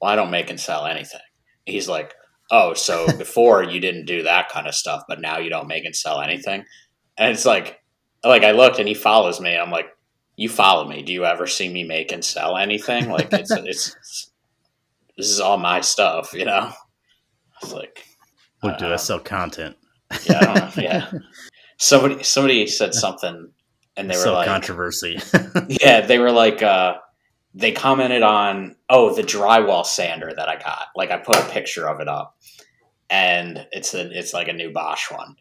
"Well, I don't make and sell anything." He's like, "Oh, so before you didn't do that kind of stuff, but now you don't make and sell anything?" And it's like, like I looked and he follows me. I'm like, you follow me. Do you ever see me make and sell anything? Like it's it's, it's this is all my stuff, you know. It's like What do I Uh, sell content? yeah, I don't know, yeah. Somebody somebody said something, and they were sell like, controversy. yeah, they were like, uh, they commented on, oh, the drywall sander that I got. Like I put a picture of it up, and it's a, it's like a new Bosch one,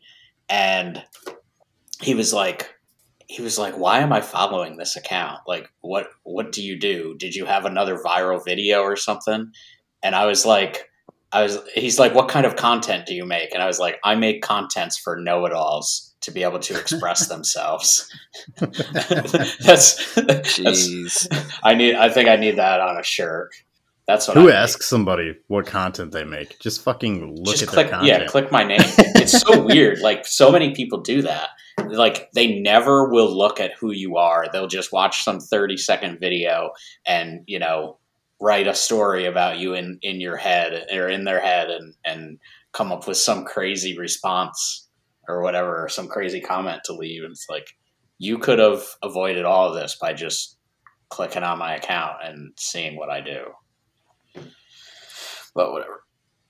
and he was like, he was like, why am I following this account? Like, what what do you do? Did you have another viral video or something? And I was like. I was. He's like, "What kind of content do you make?" And I was like, "I make contents for know-it-alls to be able to express themselves." that's, that's Jeez. I need. I think I need that on a shirt. That's what. Who I make. asks somebody what content they make? Just fucking look Just at click. their content. Yeah, click my name. It's so weird. Like so many people do that. Like they never will look at who you are. They'll just watch some thirty second video and you know write a story about you in in your head or in their head and and come up with some crazy response or whatever some crazy comment to leave. And it's like you could have avoided all of this by just clicking on my account and seeing what I do. But whatever.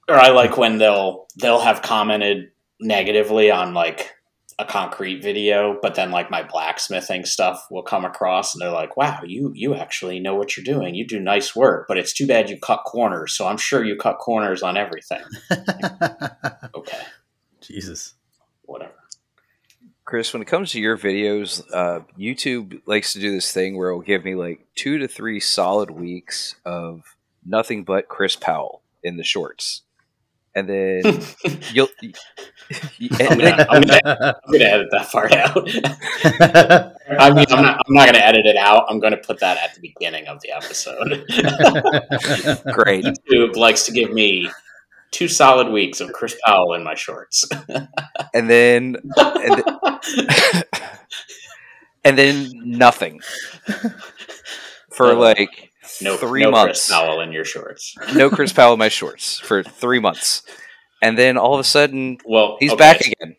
Or I like when they'll they'll have commented negatively on like a concrete video, but then like my blacksmithing stuff will come across and they're like, "Wow, you you actually know what you're doing. You do nice work, but it's too bad you cut corners. So I'm sure you cut corners on everything." Okay, Jesus. whatever. Chris, when it comes to your videos, uh, YouTube likes to do this thing where it'll give me like two to three solid weeks of nothing but Chris Powell in the shorts, and then you'll. I'm gonna, I'm, gonna, I'm gonna edit that part out. I mean, I'm not. I'm not gonna edit it out. I'm gonna put that at the beginning of the episode. great. YouTube likes to give me two solid weeks of Chris Powell in my shorts. And then and, th- and then nothing for like no, three no months. Chris Powell in your shorts. No Chris Powell in my shorts for three months, and then all of a sudden Well, he's okay, back again.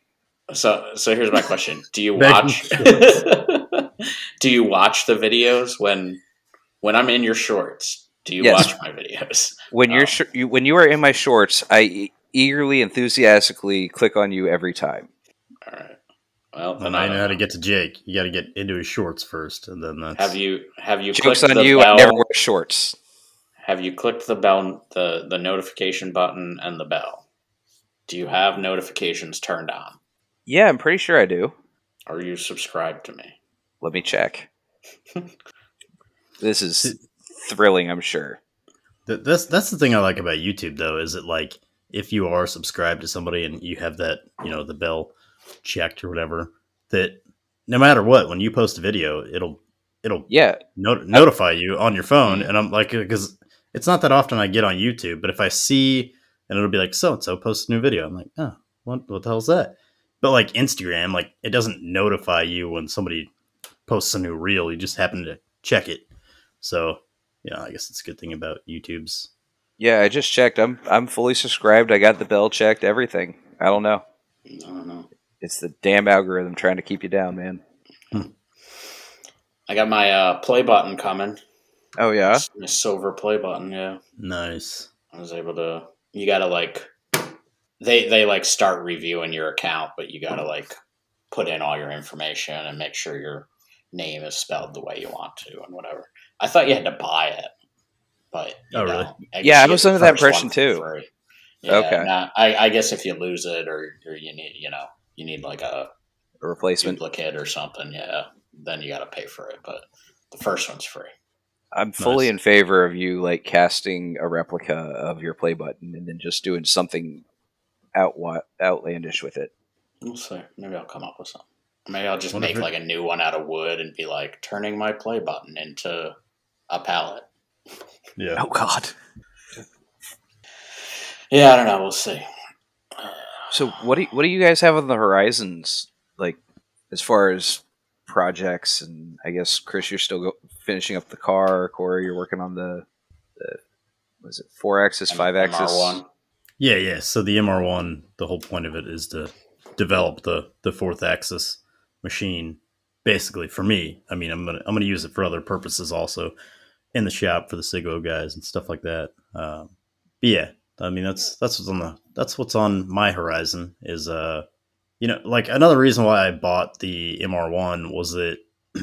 So, so here's my question: Do you watch? do you watch the videos when when I'm in your shorts? Do you Yes. watch my videos? When Oh. you're sh- you, when you are in my shorts, I eagerly, enthusiastically click on you every time. All right. Well, Well, then I know how to get to Jake. You got to get into his shorts first, and then that's. Have you have you Jokes clicked on the you. bell? I never wear shorts. Have you clicked the bell, the the notification button, and the bell? Do you have notifications turned on? Yeah, I'm pretty sure I do. Are you subscribed to me? Let me check. this is thrilling. I'm sure. That's that's the thing I like about YouTube though is it like if you are subscribed to somebody and you have that you know the bell checked or whatever that no matter what when you post a video it'll it'll Yeah, not- notify you on your phone mm-hmm. and I'm like uh, because it's not that often I get on YouTube, but if I see and it'll be like so and so post a new video, I'm like, oh, what what the hell's that? But like Instagram, like it doesn't notify you when somebody posts a new reel. You just happen to check it. So yeah, I guess it's a good thing about YouTube's. Yeah, I just checked. I'm I'm fully subscribed. I got the bell checked. Everything. I don't know. I don't know. It's the damn algorithm trying to keep you down, man. I got my uh, play button coming. Oh yeah. My silver play button. Yeah, Nice. I was able to. You gotta like. They they like start reviewing your account, but you gotta like put in all your information and make sure your name is spelled the way you want to and whatever. I thought you had to buy it, but Oh, know, really? I Yeah, I was get under that first impression, too. Yeah, Okay. nah, I, I guess if you lose it or, or you need you know you need like a A replacement. duplicate or something, yeah, then you got to pay for it. But the first one's free. I'm fully Nice. in favor of you like casting a replica of your play button and then just doing something out outlandish with it. We'll see. Maybe I'll come up with something. Maybe I'll just What make like a new one out of wood and be like turning my play button into a palette. Yeah. Oh God. Yeah, I don't know. We'll see. So what do you, what do you guys have on the horizons like as far as projects and I guess Chris you're still go, finishing up the car, Corey you're working on the the was it four axis, five axis? MR1. Yeah, yeah. So the MR1, the whole point of it is to develop the the fourth axis machine. Basically, for me, I mean, I'm gonna I'm gonna use it for other purposes also in the shop for the Siglo guys and stuff like that. Um, but yeah, I mean that's that's what's on the that's what's on my horizon is uh you know like another reason why I bought the MR1 was that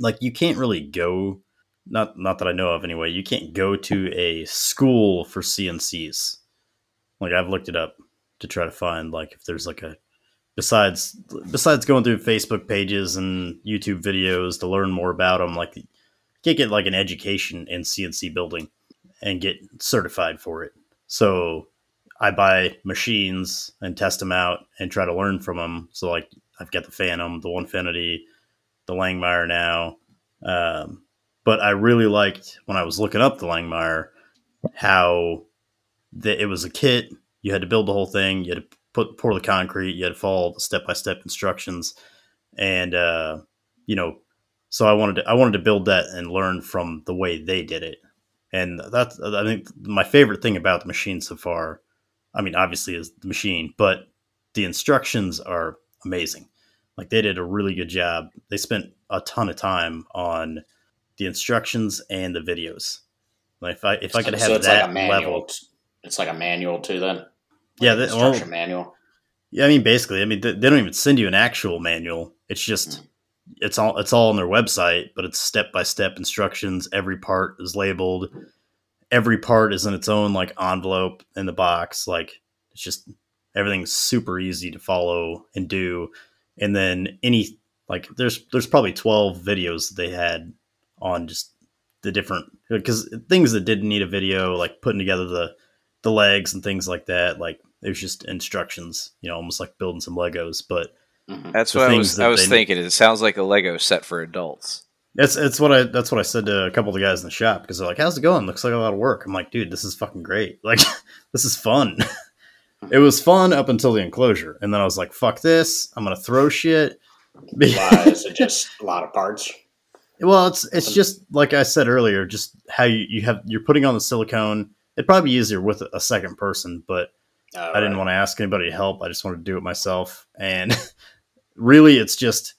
like you can't really go not not that I know of anyway you can't go to a school for CNCs like I've looked it up to try to find like if there's like a besides besides going through Facebook pages and YouTube videos to learn more about them like you can't get like an education in CNC building and get certified for it. So I buy machines and test them out and try to learn from them. So like I've got the Phantom, the Onefinity, the Langmuir now. Um, but I really liked when I was looking up the Langmuir how that it was a kit. You had to build the whole thing. You had to put pour the concrete. You had to follow the step by step instructions, and uh, you know, so I wanted to I wanted to build that and learn from the way they did it. And that's I think my favorite thing about the machine so far. I mean, obviously, is the machine, but the instructions are amazing. Like they did a really good job. They spent a ton of time on the instructions and the videos. Like if I if I could so have it's that like a manual. level, It's like a manual too. Then Like Yeah, an that- well- instruction manual. Yeah, I mean, basically, I mean, they, they don't even send you an actual manual. It's just hmm. it's all it's all on their website, but it's step by step instructions. Every part is labeled. Every part is in its own like envelope in the box. Like it's just everything's super easy to follow and do. And then any like there's there's probably twelve videos that they had on just the different because things that didn't need a video, like putting together the the legs and things like that. Like it was just instructions, you know, almost like building some Legos. But Mhm. That's what I was I was they- thinking. It sounds like a Lego set for adults. That's it's what I that's what I said to a couple of the guys in the shop because they're like, "How's it going? Looks like a lot of work." I'm like, "Dude, this is fucking great. Like, this is fun." it was fun up until the enclosure, and then I was like, "Fuck this! I'm gonna throw shit." Is it just a lot of parts? Well, it's it's just like I said earlier, just how you, you have you're putting on the silicone. It'd probably be easier with a second person, but Uh, I didn't want to ask anybody to help. I just wanted to do it myself. And really, it's just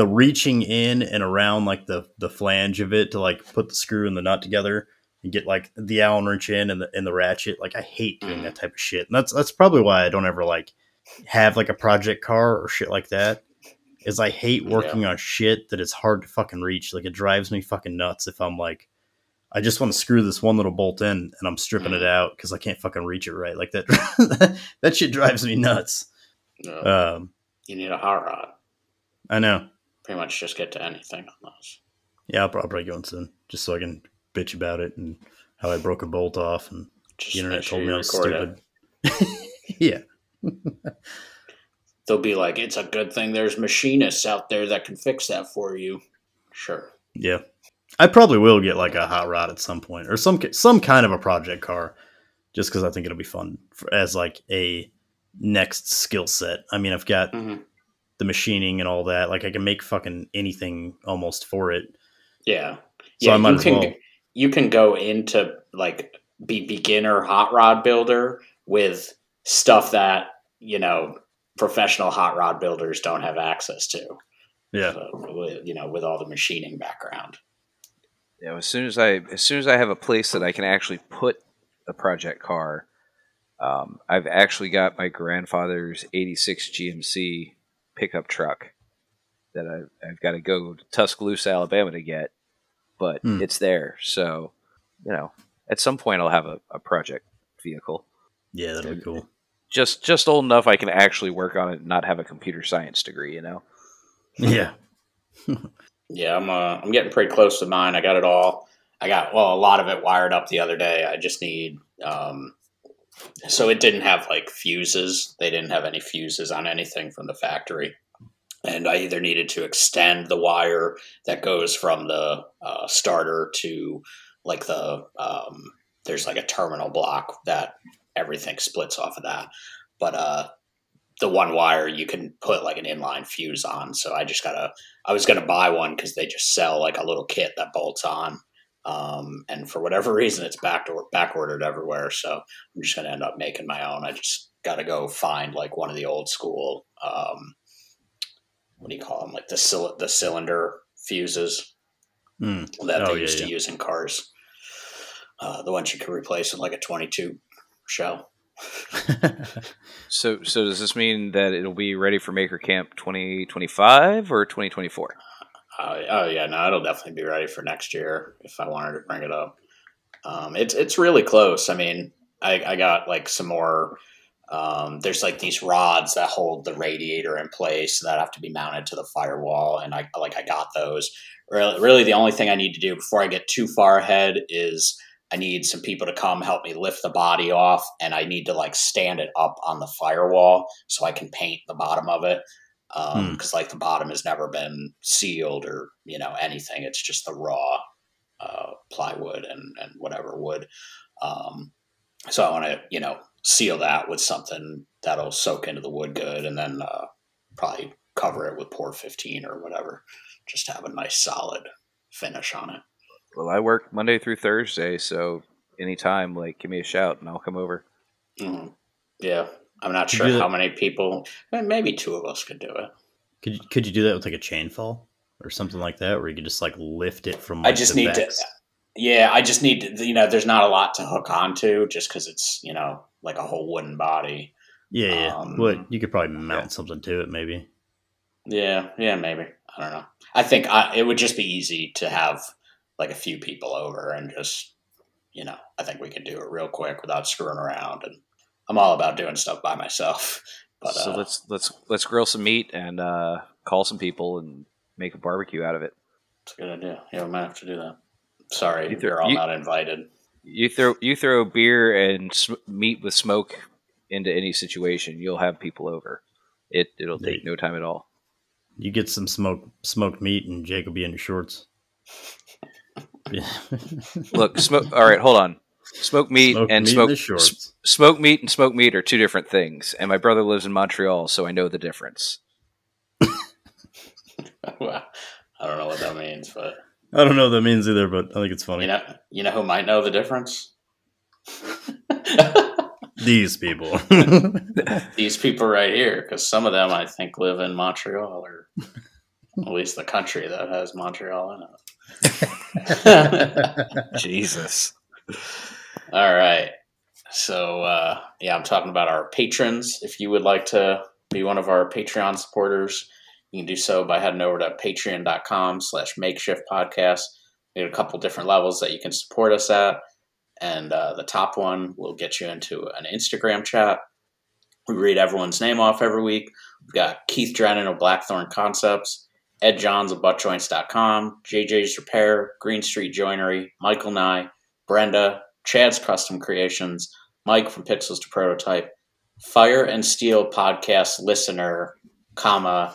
the reaching in and around like the the flange of it to like put the screw and the nut together and get like the Allen wrench in and the and the ratchet. Like I hate doing Mhm. that type of shit. And that's that's probably why I don't ever like have like a project car or shit like that. Is I hate working on shit that is hard to fucking reach. Like it drives me fucking nuts if I'm like I just want to screw this one little bolt in and I'm stripping it out because I can't fucking reach it right. Like that that shit drives me nuts. Uh, Um, you need a hot rod. I know. Pretty much just get to anything on those. Yeah, I'll probably go in soon just so I can bitch about it and how I broke a bolt off and Just the internet sure told me I was stupid. yeah. They'll be like, "It's a good thing there's machinists out there that can fix that for you." Sure. Yeah. I probably will get like a hot rod at some point or some some kind of a project car, just because I think it'll be fun for, as like a next skill set. I mean, I've got Mhm. The machining and all that. Like I can make fucking anything almost for it. Yeah. So yeah, I might you as can well. you can go into like be beginner hot rod builder with stuff that, you know, professional hot rod builders don't have access to. Yeah. So, with, you know, with all the machining background. You know, as soon as I as soon as I have a place that I can actually put a project car, um, I've actually got my grandfather's '86 GMC pickup truck that I've, I've got to go to Tuscaloosa, Alabama to get, but Hmm. it's there. So, you know, at some point I'll have a, a project vehicle, Yeah, that'll be cool. just just old enough I can actually work on it and not have a computer science degree. You know. Yeah. Yeah, I'm uh, I'm getting pretty close to mine. I got it all. I got well a lot of it wired up the other day. I just need um, so it didn't have like fuses. They didn't have any fuses on anything from the factory, and I either needed to extend the wire that goes from the uh, starter to like the um, there's like a terminal block that everything splits off of that, but uh, the one wire you can put like an inline fuse on. So I just gotta I was gonna buy one because they just sell like a little kit that bolts on. Um, and for whatever reason, it's back to, back ordered everywhere. So I'm just gonna end up making my own. I just gotta go find like one of the old school. Um, what do you call them? Like the cyl- the cylinder fuses Mm. that Oh, they yeah, used yeah. to use in cars. Uh, the ones you could replace with like a 22 shell. So, so does this mean that it'll be ready for Maker Camp 2025 or 2024? Uh, oh yeah, no, it'll definitely be ready for next year if I wanted to bring it up. Um, it's it's really close. I mean, I, I got like some more. Um, there's like these rods that hold the radiator in place that have to be mounted to the firewall, and I like I got those. Really, really, the only thing I need to do before I get too far ahead is I need some people to come help me lift the body off, and I need to like stand it up on the firewall so I can paint the bottom of it Hmm. because like the bottom has never been sealed or you know anything. It's just the raw uh, plywood and and whatever wood. Um, so I want to you know seal that with something that'll soak into the wood good, and then uh, probably cover it with POR-15 or whatever. Just have a nice solid finish on it. Well, I work Monday through Thursday, so anytime, like, give me a shout and I'll come over. Mhm. Yeah, I'm not You sure how many people. Maybe two of us could do it. could you, could you do that with like a chain fall or something like that, where you could just like lift it from? I just need to. Yeah, I just need to. You know, there's not a lot to hook onto, just because it's you know like a whole wooden body. Yeah, yeah. um, Well, you could probably mount something to it, maybe. Yeah, yeah, maybe. I don't know. I think I, it would just be easy to have like a few people over and just, you know, I think we could do it real quick without screwing around. And I'm all about doing stuff by myself. But so uh, let's let's let's grill some meat and uh, call some people and make a barbecue out of it. it's a good idea. Yeah, we might have to do that. Sorry, You you throw- are all you- not invited. You throw you throw beer and sm- meat with smoke into any situation, you'll have people over. It it'll take no time at all. You get some smoke smoked meat, and Jake will be in your shorts. Look, smoke. All right, hold on. Smoke meat Smoked and meat in smoke the shorts. smoke meat and smoke meat are two different things. And my brother lives in Montreal, so I know the difference. well, I don't know what that means, but I don't know what that means either, but I think it's funny. you know, you know who might know the difference? These people. These people right here, because some of them I think live in Montreal or at least the country that has Montreal in it. Jesus. All right. So, uh, yeah, I'm talking about our patrons. If you would like to be one of our Patreon supporters, you can do so by heading over to patreon.com slash makeshift podcast. We have a couple different levels that you can support us at. And uh, the top one will get you into an Instagram chat. We read everyone's name off every week. We've got Keith Drennan of Blackthorn Concepts, Ed Johns of buttjoints.com, JJ's Repair, Green Street Joinery, Michael Nye, Brenda, Chad's Custom Creations, Mike from Pixels to Prototype, Fire and Steel podcast listener, comma,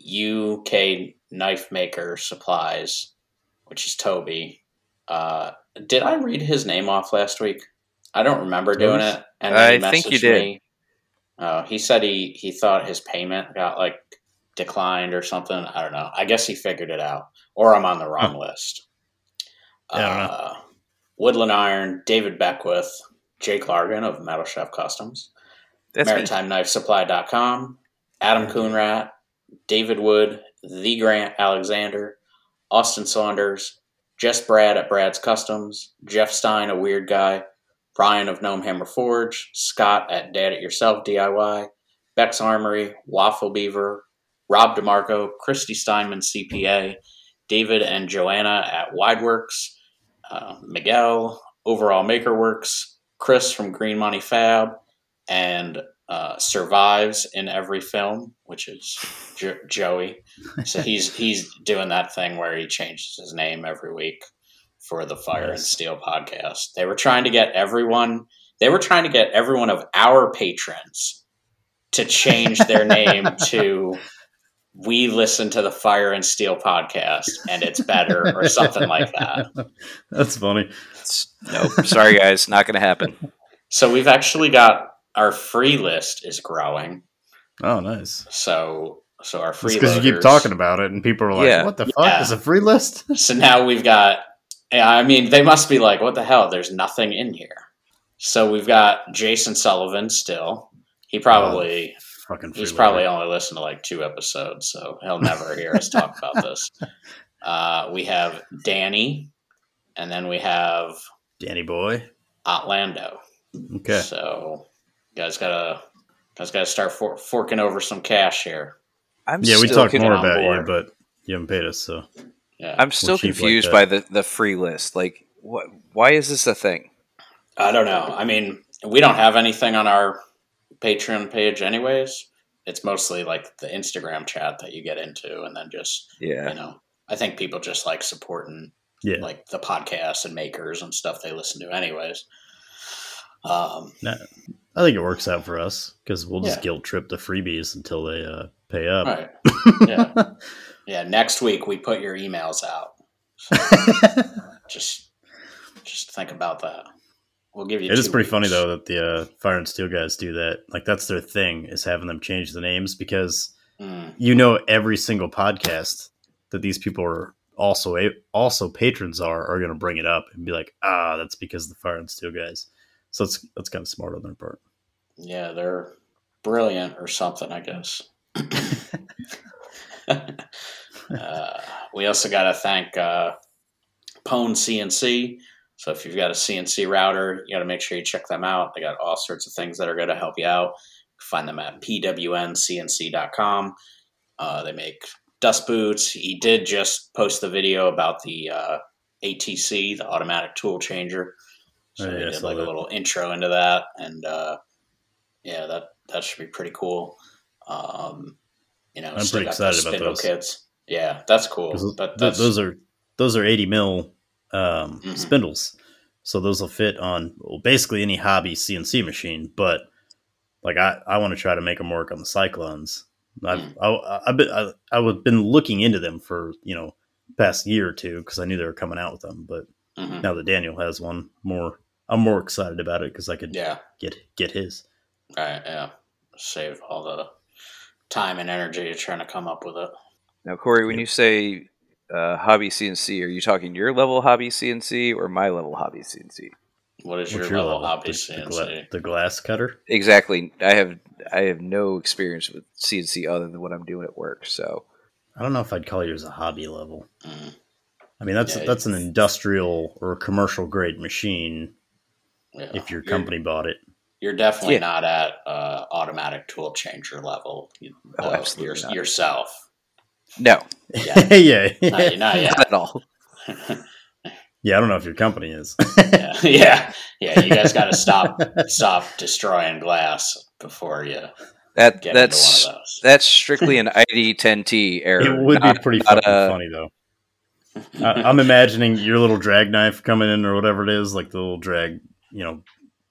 UK knife maker supplies, which is Toby. Uh, did I read his name off last week? I don't remember doing it. And I think you did. me. Oh, he said he he thought his payment got like declined or something. I don't know. I guess he figured it out, or I'm on the wrong list. Yeah, I don't know. Uh, Woodland Iron, David Beckwith, Jake Largan of Metal Chef Customs. That's me. MaritimeKnifeSupply.com, Adam Coonrat, David Wood, The Grant Alexander, Austin Saunders, Jess Brad at Brad's Customs, Jeff Stein, a weird guy, Brian of Gnome Hammer Forge, Scott at Dad It Yourself DIY, Beck's Armory, Waffle Beaver, Rob DeMarco, Christy Steinman CPA, David and Joanna at Wideworks, uh, Miguel, Overall Makerworks, Chris from Green Money Fab, and uh, survives in every film, which is jo- Joey. So he's he's doing that thing where he changes his name every week for the Fire and Steel podcast. They were trying to get everyone. They were trying to get everyone of our patrons to change their name to "We listen to the Fire and Steel podcast, and it's better" or something like that. That's funny. It's- nope. Sorry, guys. Not going to happen. So we've actually got our free list is growing. Oh, nice. So so our free because you keep talking about it, and people are like, Yeah. "What the fuck? Yeah. Is a free list?" So now we've got. I mean, they must be like, "What the hell? There's nothing in here." So we've got Jason Sullivan still. He oh, probably Fucking. he's probably only listened to like two episodes, so he'll never hear us talk about this. Uh, we have Danny, and then we have Danny boy. Orlando. Okay. So you guys gotta guys gotta start for- forking over some cash here. I'm Yeah, we talked more on about you, but you haven't paid us, so Yeah. I'm still cheap like confused that. by the, the free list. Like, what? Why is this a thing? I don't know. I mean, we don't have anything on our Patreon page, anyways. It's mostly like the Instagram chat that you get into, and then just Yeah. you know, I think people just like supporting yeah. like the podcasts and makers and stuff they listen to, anyways. Um, I think it works out for us because we'll just Yeah. guilt trip the freebies until they uh, pay up. right. Yeah. Yeah. Next week we put your emails out. Just, just think about that. We'll give you. It is pretty funny though that the uh, Fire and Steel guys do that. Like that's their thing is having them change the names because Mm, you know every single podcast that these people are also a- also patrons are are going to bring it up and be like, ah, that's because of the Fire and Steel guys. So it's that's kind of smart on their part. yeah, they're brilliant or something, I guess. uh, we also got to thank uh, Pwn CNC. So if you've got a CNC router, you got to make sure you check them out. They got all sorts of things that are going to help you out. You Find them at pwncnc.com. Uh, they make dust boots. He did just post the video about the uh, ATC, the automatic tool changer. So Oh, yeah, he did like a little intro into that, and uh, yeah, that that should be pretty cool. Um, you know, I'm pretty excited about those. kits. Yeah, that's cool. But th- those are those are 80 mil um, Mhm. spindles, so those will fit on well, basically any hobby CNC machine. But like I, I want to try to make them work on the Cyclones. I've Mm. I, I've been I, I've been looking into them for you know past year or two because I knew they were coming out with them. But Mhm. now that Daniel has one, more I'm more excited about it because I could yeah, get get his. right, yeah. Save all the time and energy trying to come up with it. Now, Corey, when you say uh, hobby CNC, are you talking your level hobby CNC or my level hobby CNC? What is What's your, level, hobby The, CNC? the, gla- the glass cutter. Exactly. I have I have no experience with CNC other than what I'm doing at work. So I don't know if I'd call yours a hobby level. Mm, I mean, that's Yeah, that's an industrial or commercial grade machine yeah. if your You're- company bought it. You're definitely Yeah. not at uh, automatic tool changer level. You, Oh, uh, absolutely your- not. Yourself. No, Yeah. yeah, not, not yet. not at all. yeah. I don't know if your company is. yeah, yeah, yeah. You guys got to stop stop destroying glass before you That get that's into one of those. that's strictly an ID10T error. it would not- be pretty fucking a- funny though. I, I'm imagining your little drag knife coming in or whatever it is, like the little drag, you know,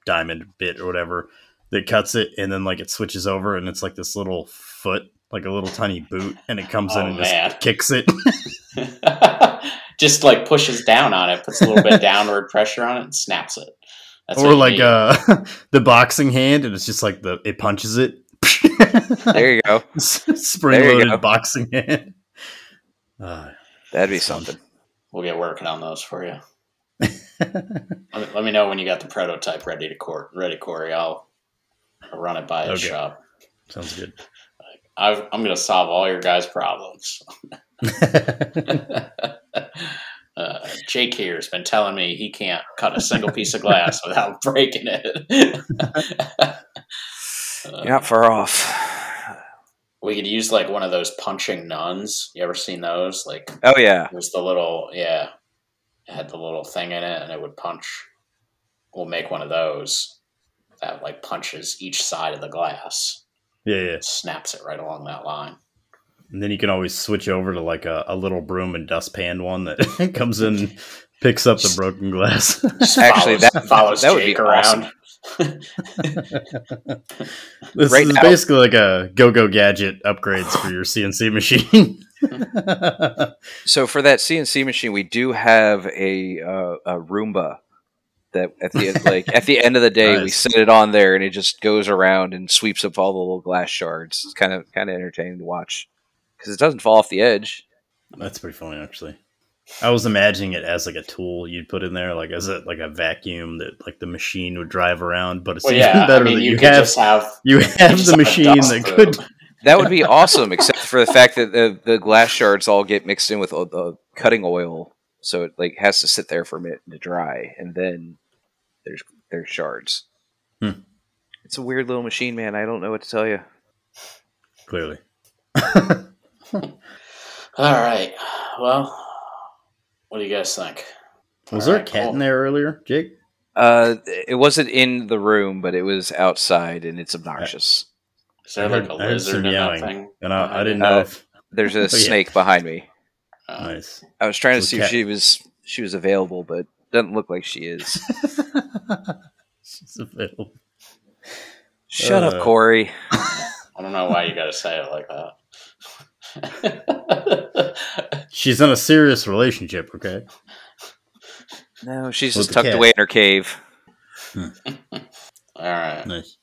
diamond bit or whatever that cuts it, and then like it switches over, and it's like this little foot, like a little tiny boot, and it comes in Oh, and man. just kicks it. just like pushes down on it, puts a little bit downward pressure on it, and snaps it. That's or like uh the boxing hand, and it's just like the it punches it. There you go. Spring loaded boxing hand. Uh, That'd be something. we'll get working on those for you. Let me, let me know when you got the prototype ready to court ready, Corey. I'll, I'll run it by his Okay. shop. sounds good. I've, I'm going to solve all your guys' problems. uh, Jake here has been telling me he can't cut a single piece of glass without breaking it. Uh, You're not far off. We could use like one of those punching nuns. You ever seen those? Like Oh yeah. there's the little yeah, it had the little thing in it, and it would punch. We'll make one of those that like punches each side of the glass, yeah, yeah. snaps it right along that line. And then you can always switch over to like a, a little broom and dustpan one that comes in, and picks up the broken glass. Actually, follows, that- follows that would be Jake around. awesome. this Right is now- basically like a go-go gadget upgrades for your CNC machine. So for that CNC machine, we do have a uh, a Roomba that at the end, like at the end of the day, we set it on there and it just goes around and sweeps up all the little glass shards. It's kind of kind of entertaining to watch because it doesn't fall off the edge. That's pretty funny, actually. I was imagining it as like a tool you'd put in there, like as a like a vacuum that like the machine would drive around. But it's Well, even yeah, better I mean, that you, you, could have just have you you have just the machine dust that broom. could. That would be awesome, except for the fact that the, the glass shards all get mixed in with uh, the cutting oil, so it like has to sit there for a minute to dry, and then there's there's shards. Hmm. It's a weird little machine, man. I don't know what to tell you. Clearly, All right. Well, what do you guys think? was there a cat cool. in there earlier, Jake? Uh, it wasn't in the room, but it was outside, and it's obnoxious. Is there I like heard- a I heard lizard some in meowing. that? And I, I didn't Uh, know if There's a yeah. snake behind me. Uh, nice. I was trying to see cat- if she was she was available, but doesn't look like she is. She's available. Shut Uh. up, Corey. I don't know why you got to say it like that. She's in a serious relationship. Okay. No, she's With just tucked cat. away in her cave. All right. Nice.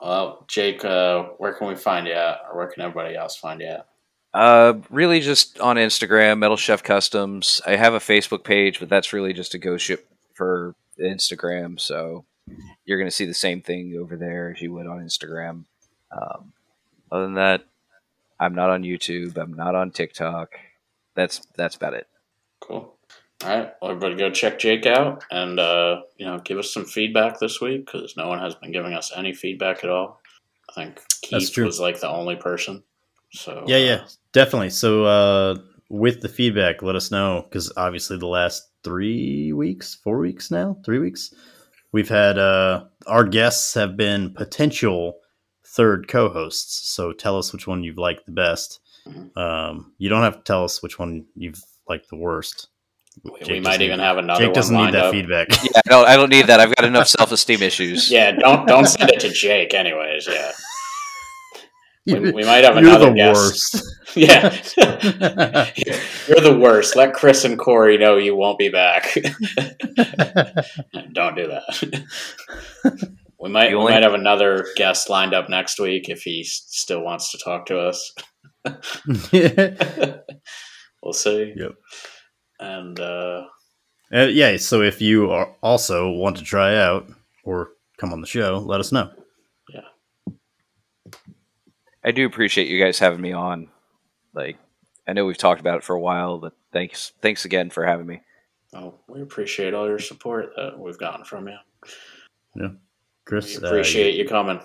Well, Jake, uh, where can we find you at, or where can everybody else find you at? Uh, really just on Instagram, Metal Chef Customs. I have a Facebook page, but that's really just a ghost ship for Instagram. So you're going to see the same thing over there as you would on Instagram. Um, other than that, I'm not on YouTube. I'm not on TikTok. That's that's about it. Cool. All right. Well, everybody go check Jake out and, uh, you know, give us some feedback this week because no one has been giving us any feedback at all. I think That's Keith was like the only person. So Yeah, uh, yeah, definitely. So, uh, with the feedback, let us know because obviously the last three weeks, four weeks now, three weeks, we've had uh, our guests have been potential third co-hosts. So tell us which one you've liked the best. Mhm. Um, you don't have to tell us which one you've liked the worst. we, we might even have another one. Jake doesn't need lined that up. feedback. Yeah, no, I don't need that. I've got enough self esteem issues. Yeah, don't don't send it to Jake, anyways. Yeah, we, we might have You're another the guest. worst. Yeah, you're the worst. Let Chris and Corey know you won't be back. Don't do that. We might You we only- might have another guest lined up next week if he still wants to talk to us. we'll see. Yep. And uh, Uh, yeah, so if you are also want to try out or come on the show, let us know. I do appreciate you guys having me on. Like, I know we've talked about it for a while, but thanks, thanks again for having me. well, we appreciate all your support that we've gotten from you. Yeah, Chris, We uh, appreciate you coming.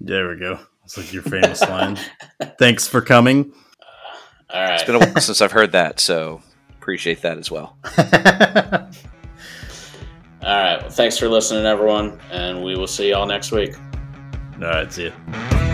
there we go. It's like your famous line. Thanks for coming. All right. It's been a while since I've heard that, so appreciate that as well. All right. Well, thanks for listening, everyone, and we will see y'all next week. All right, see ya.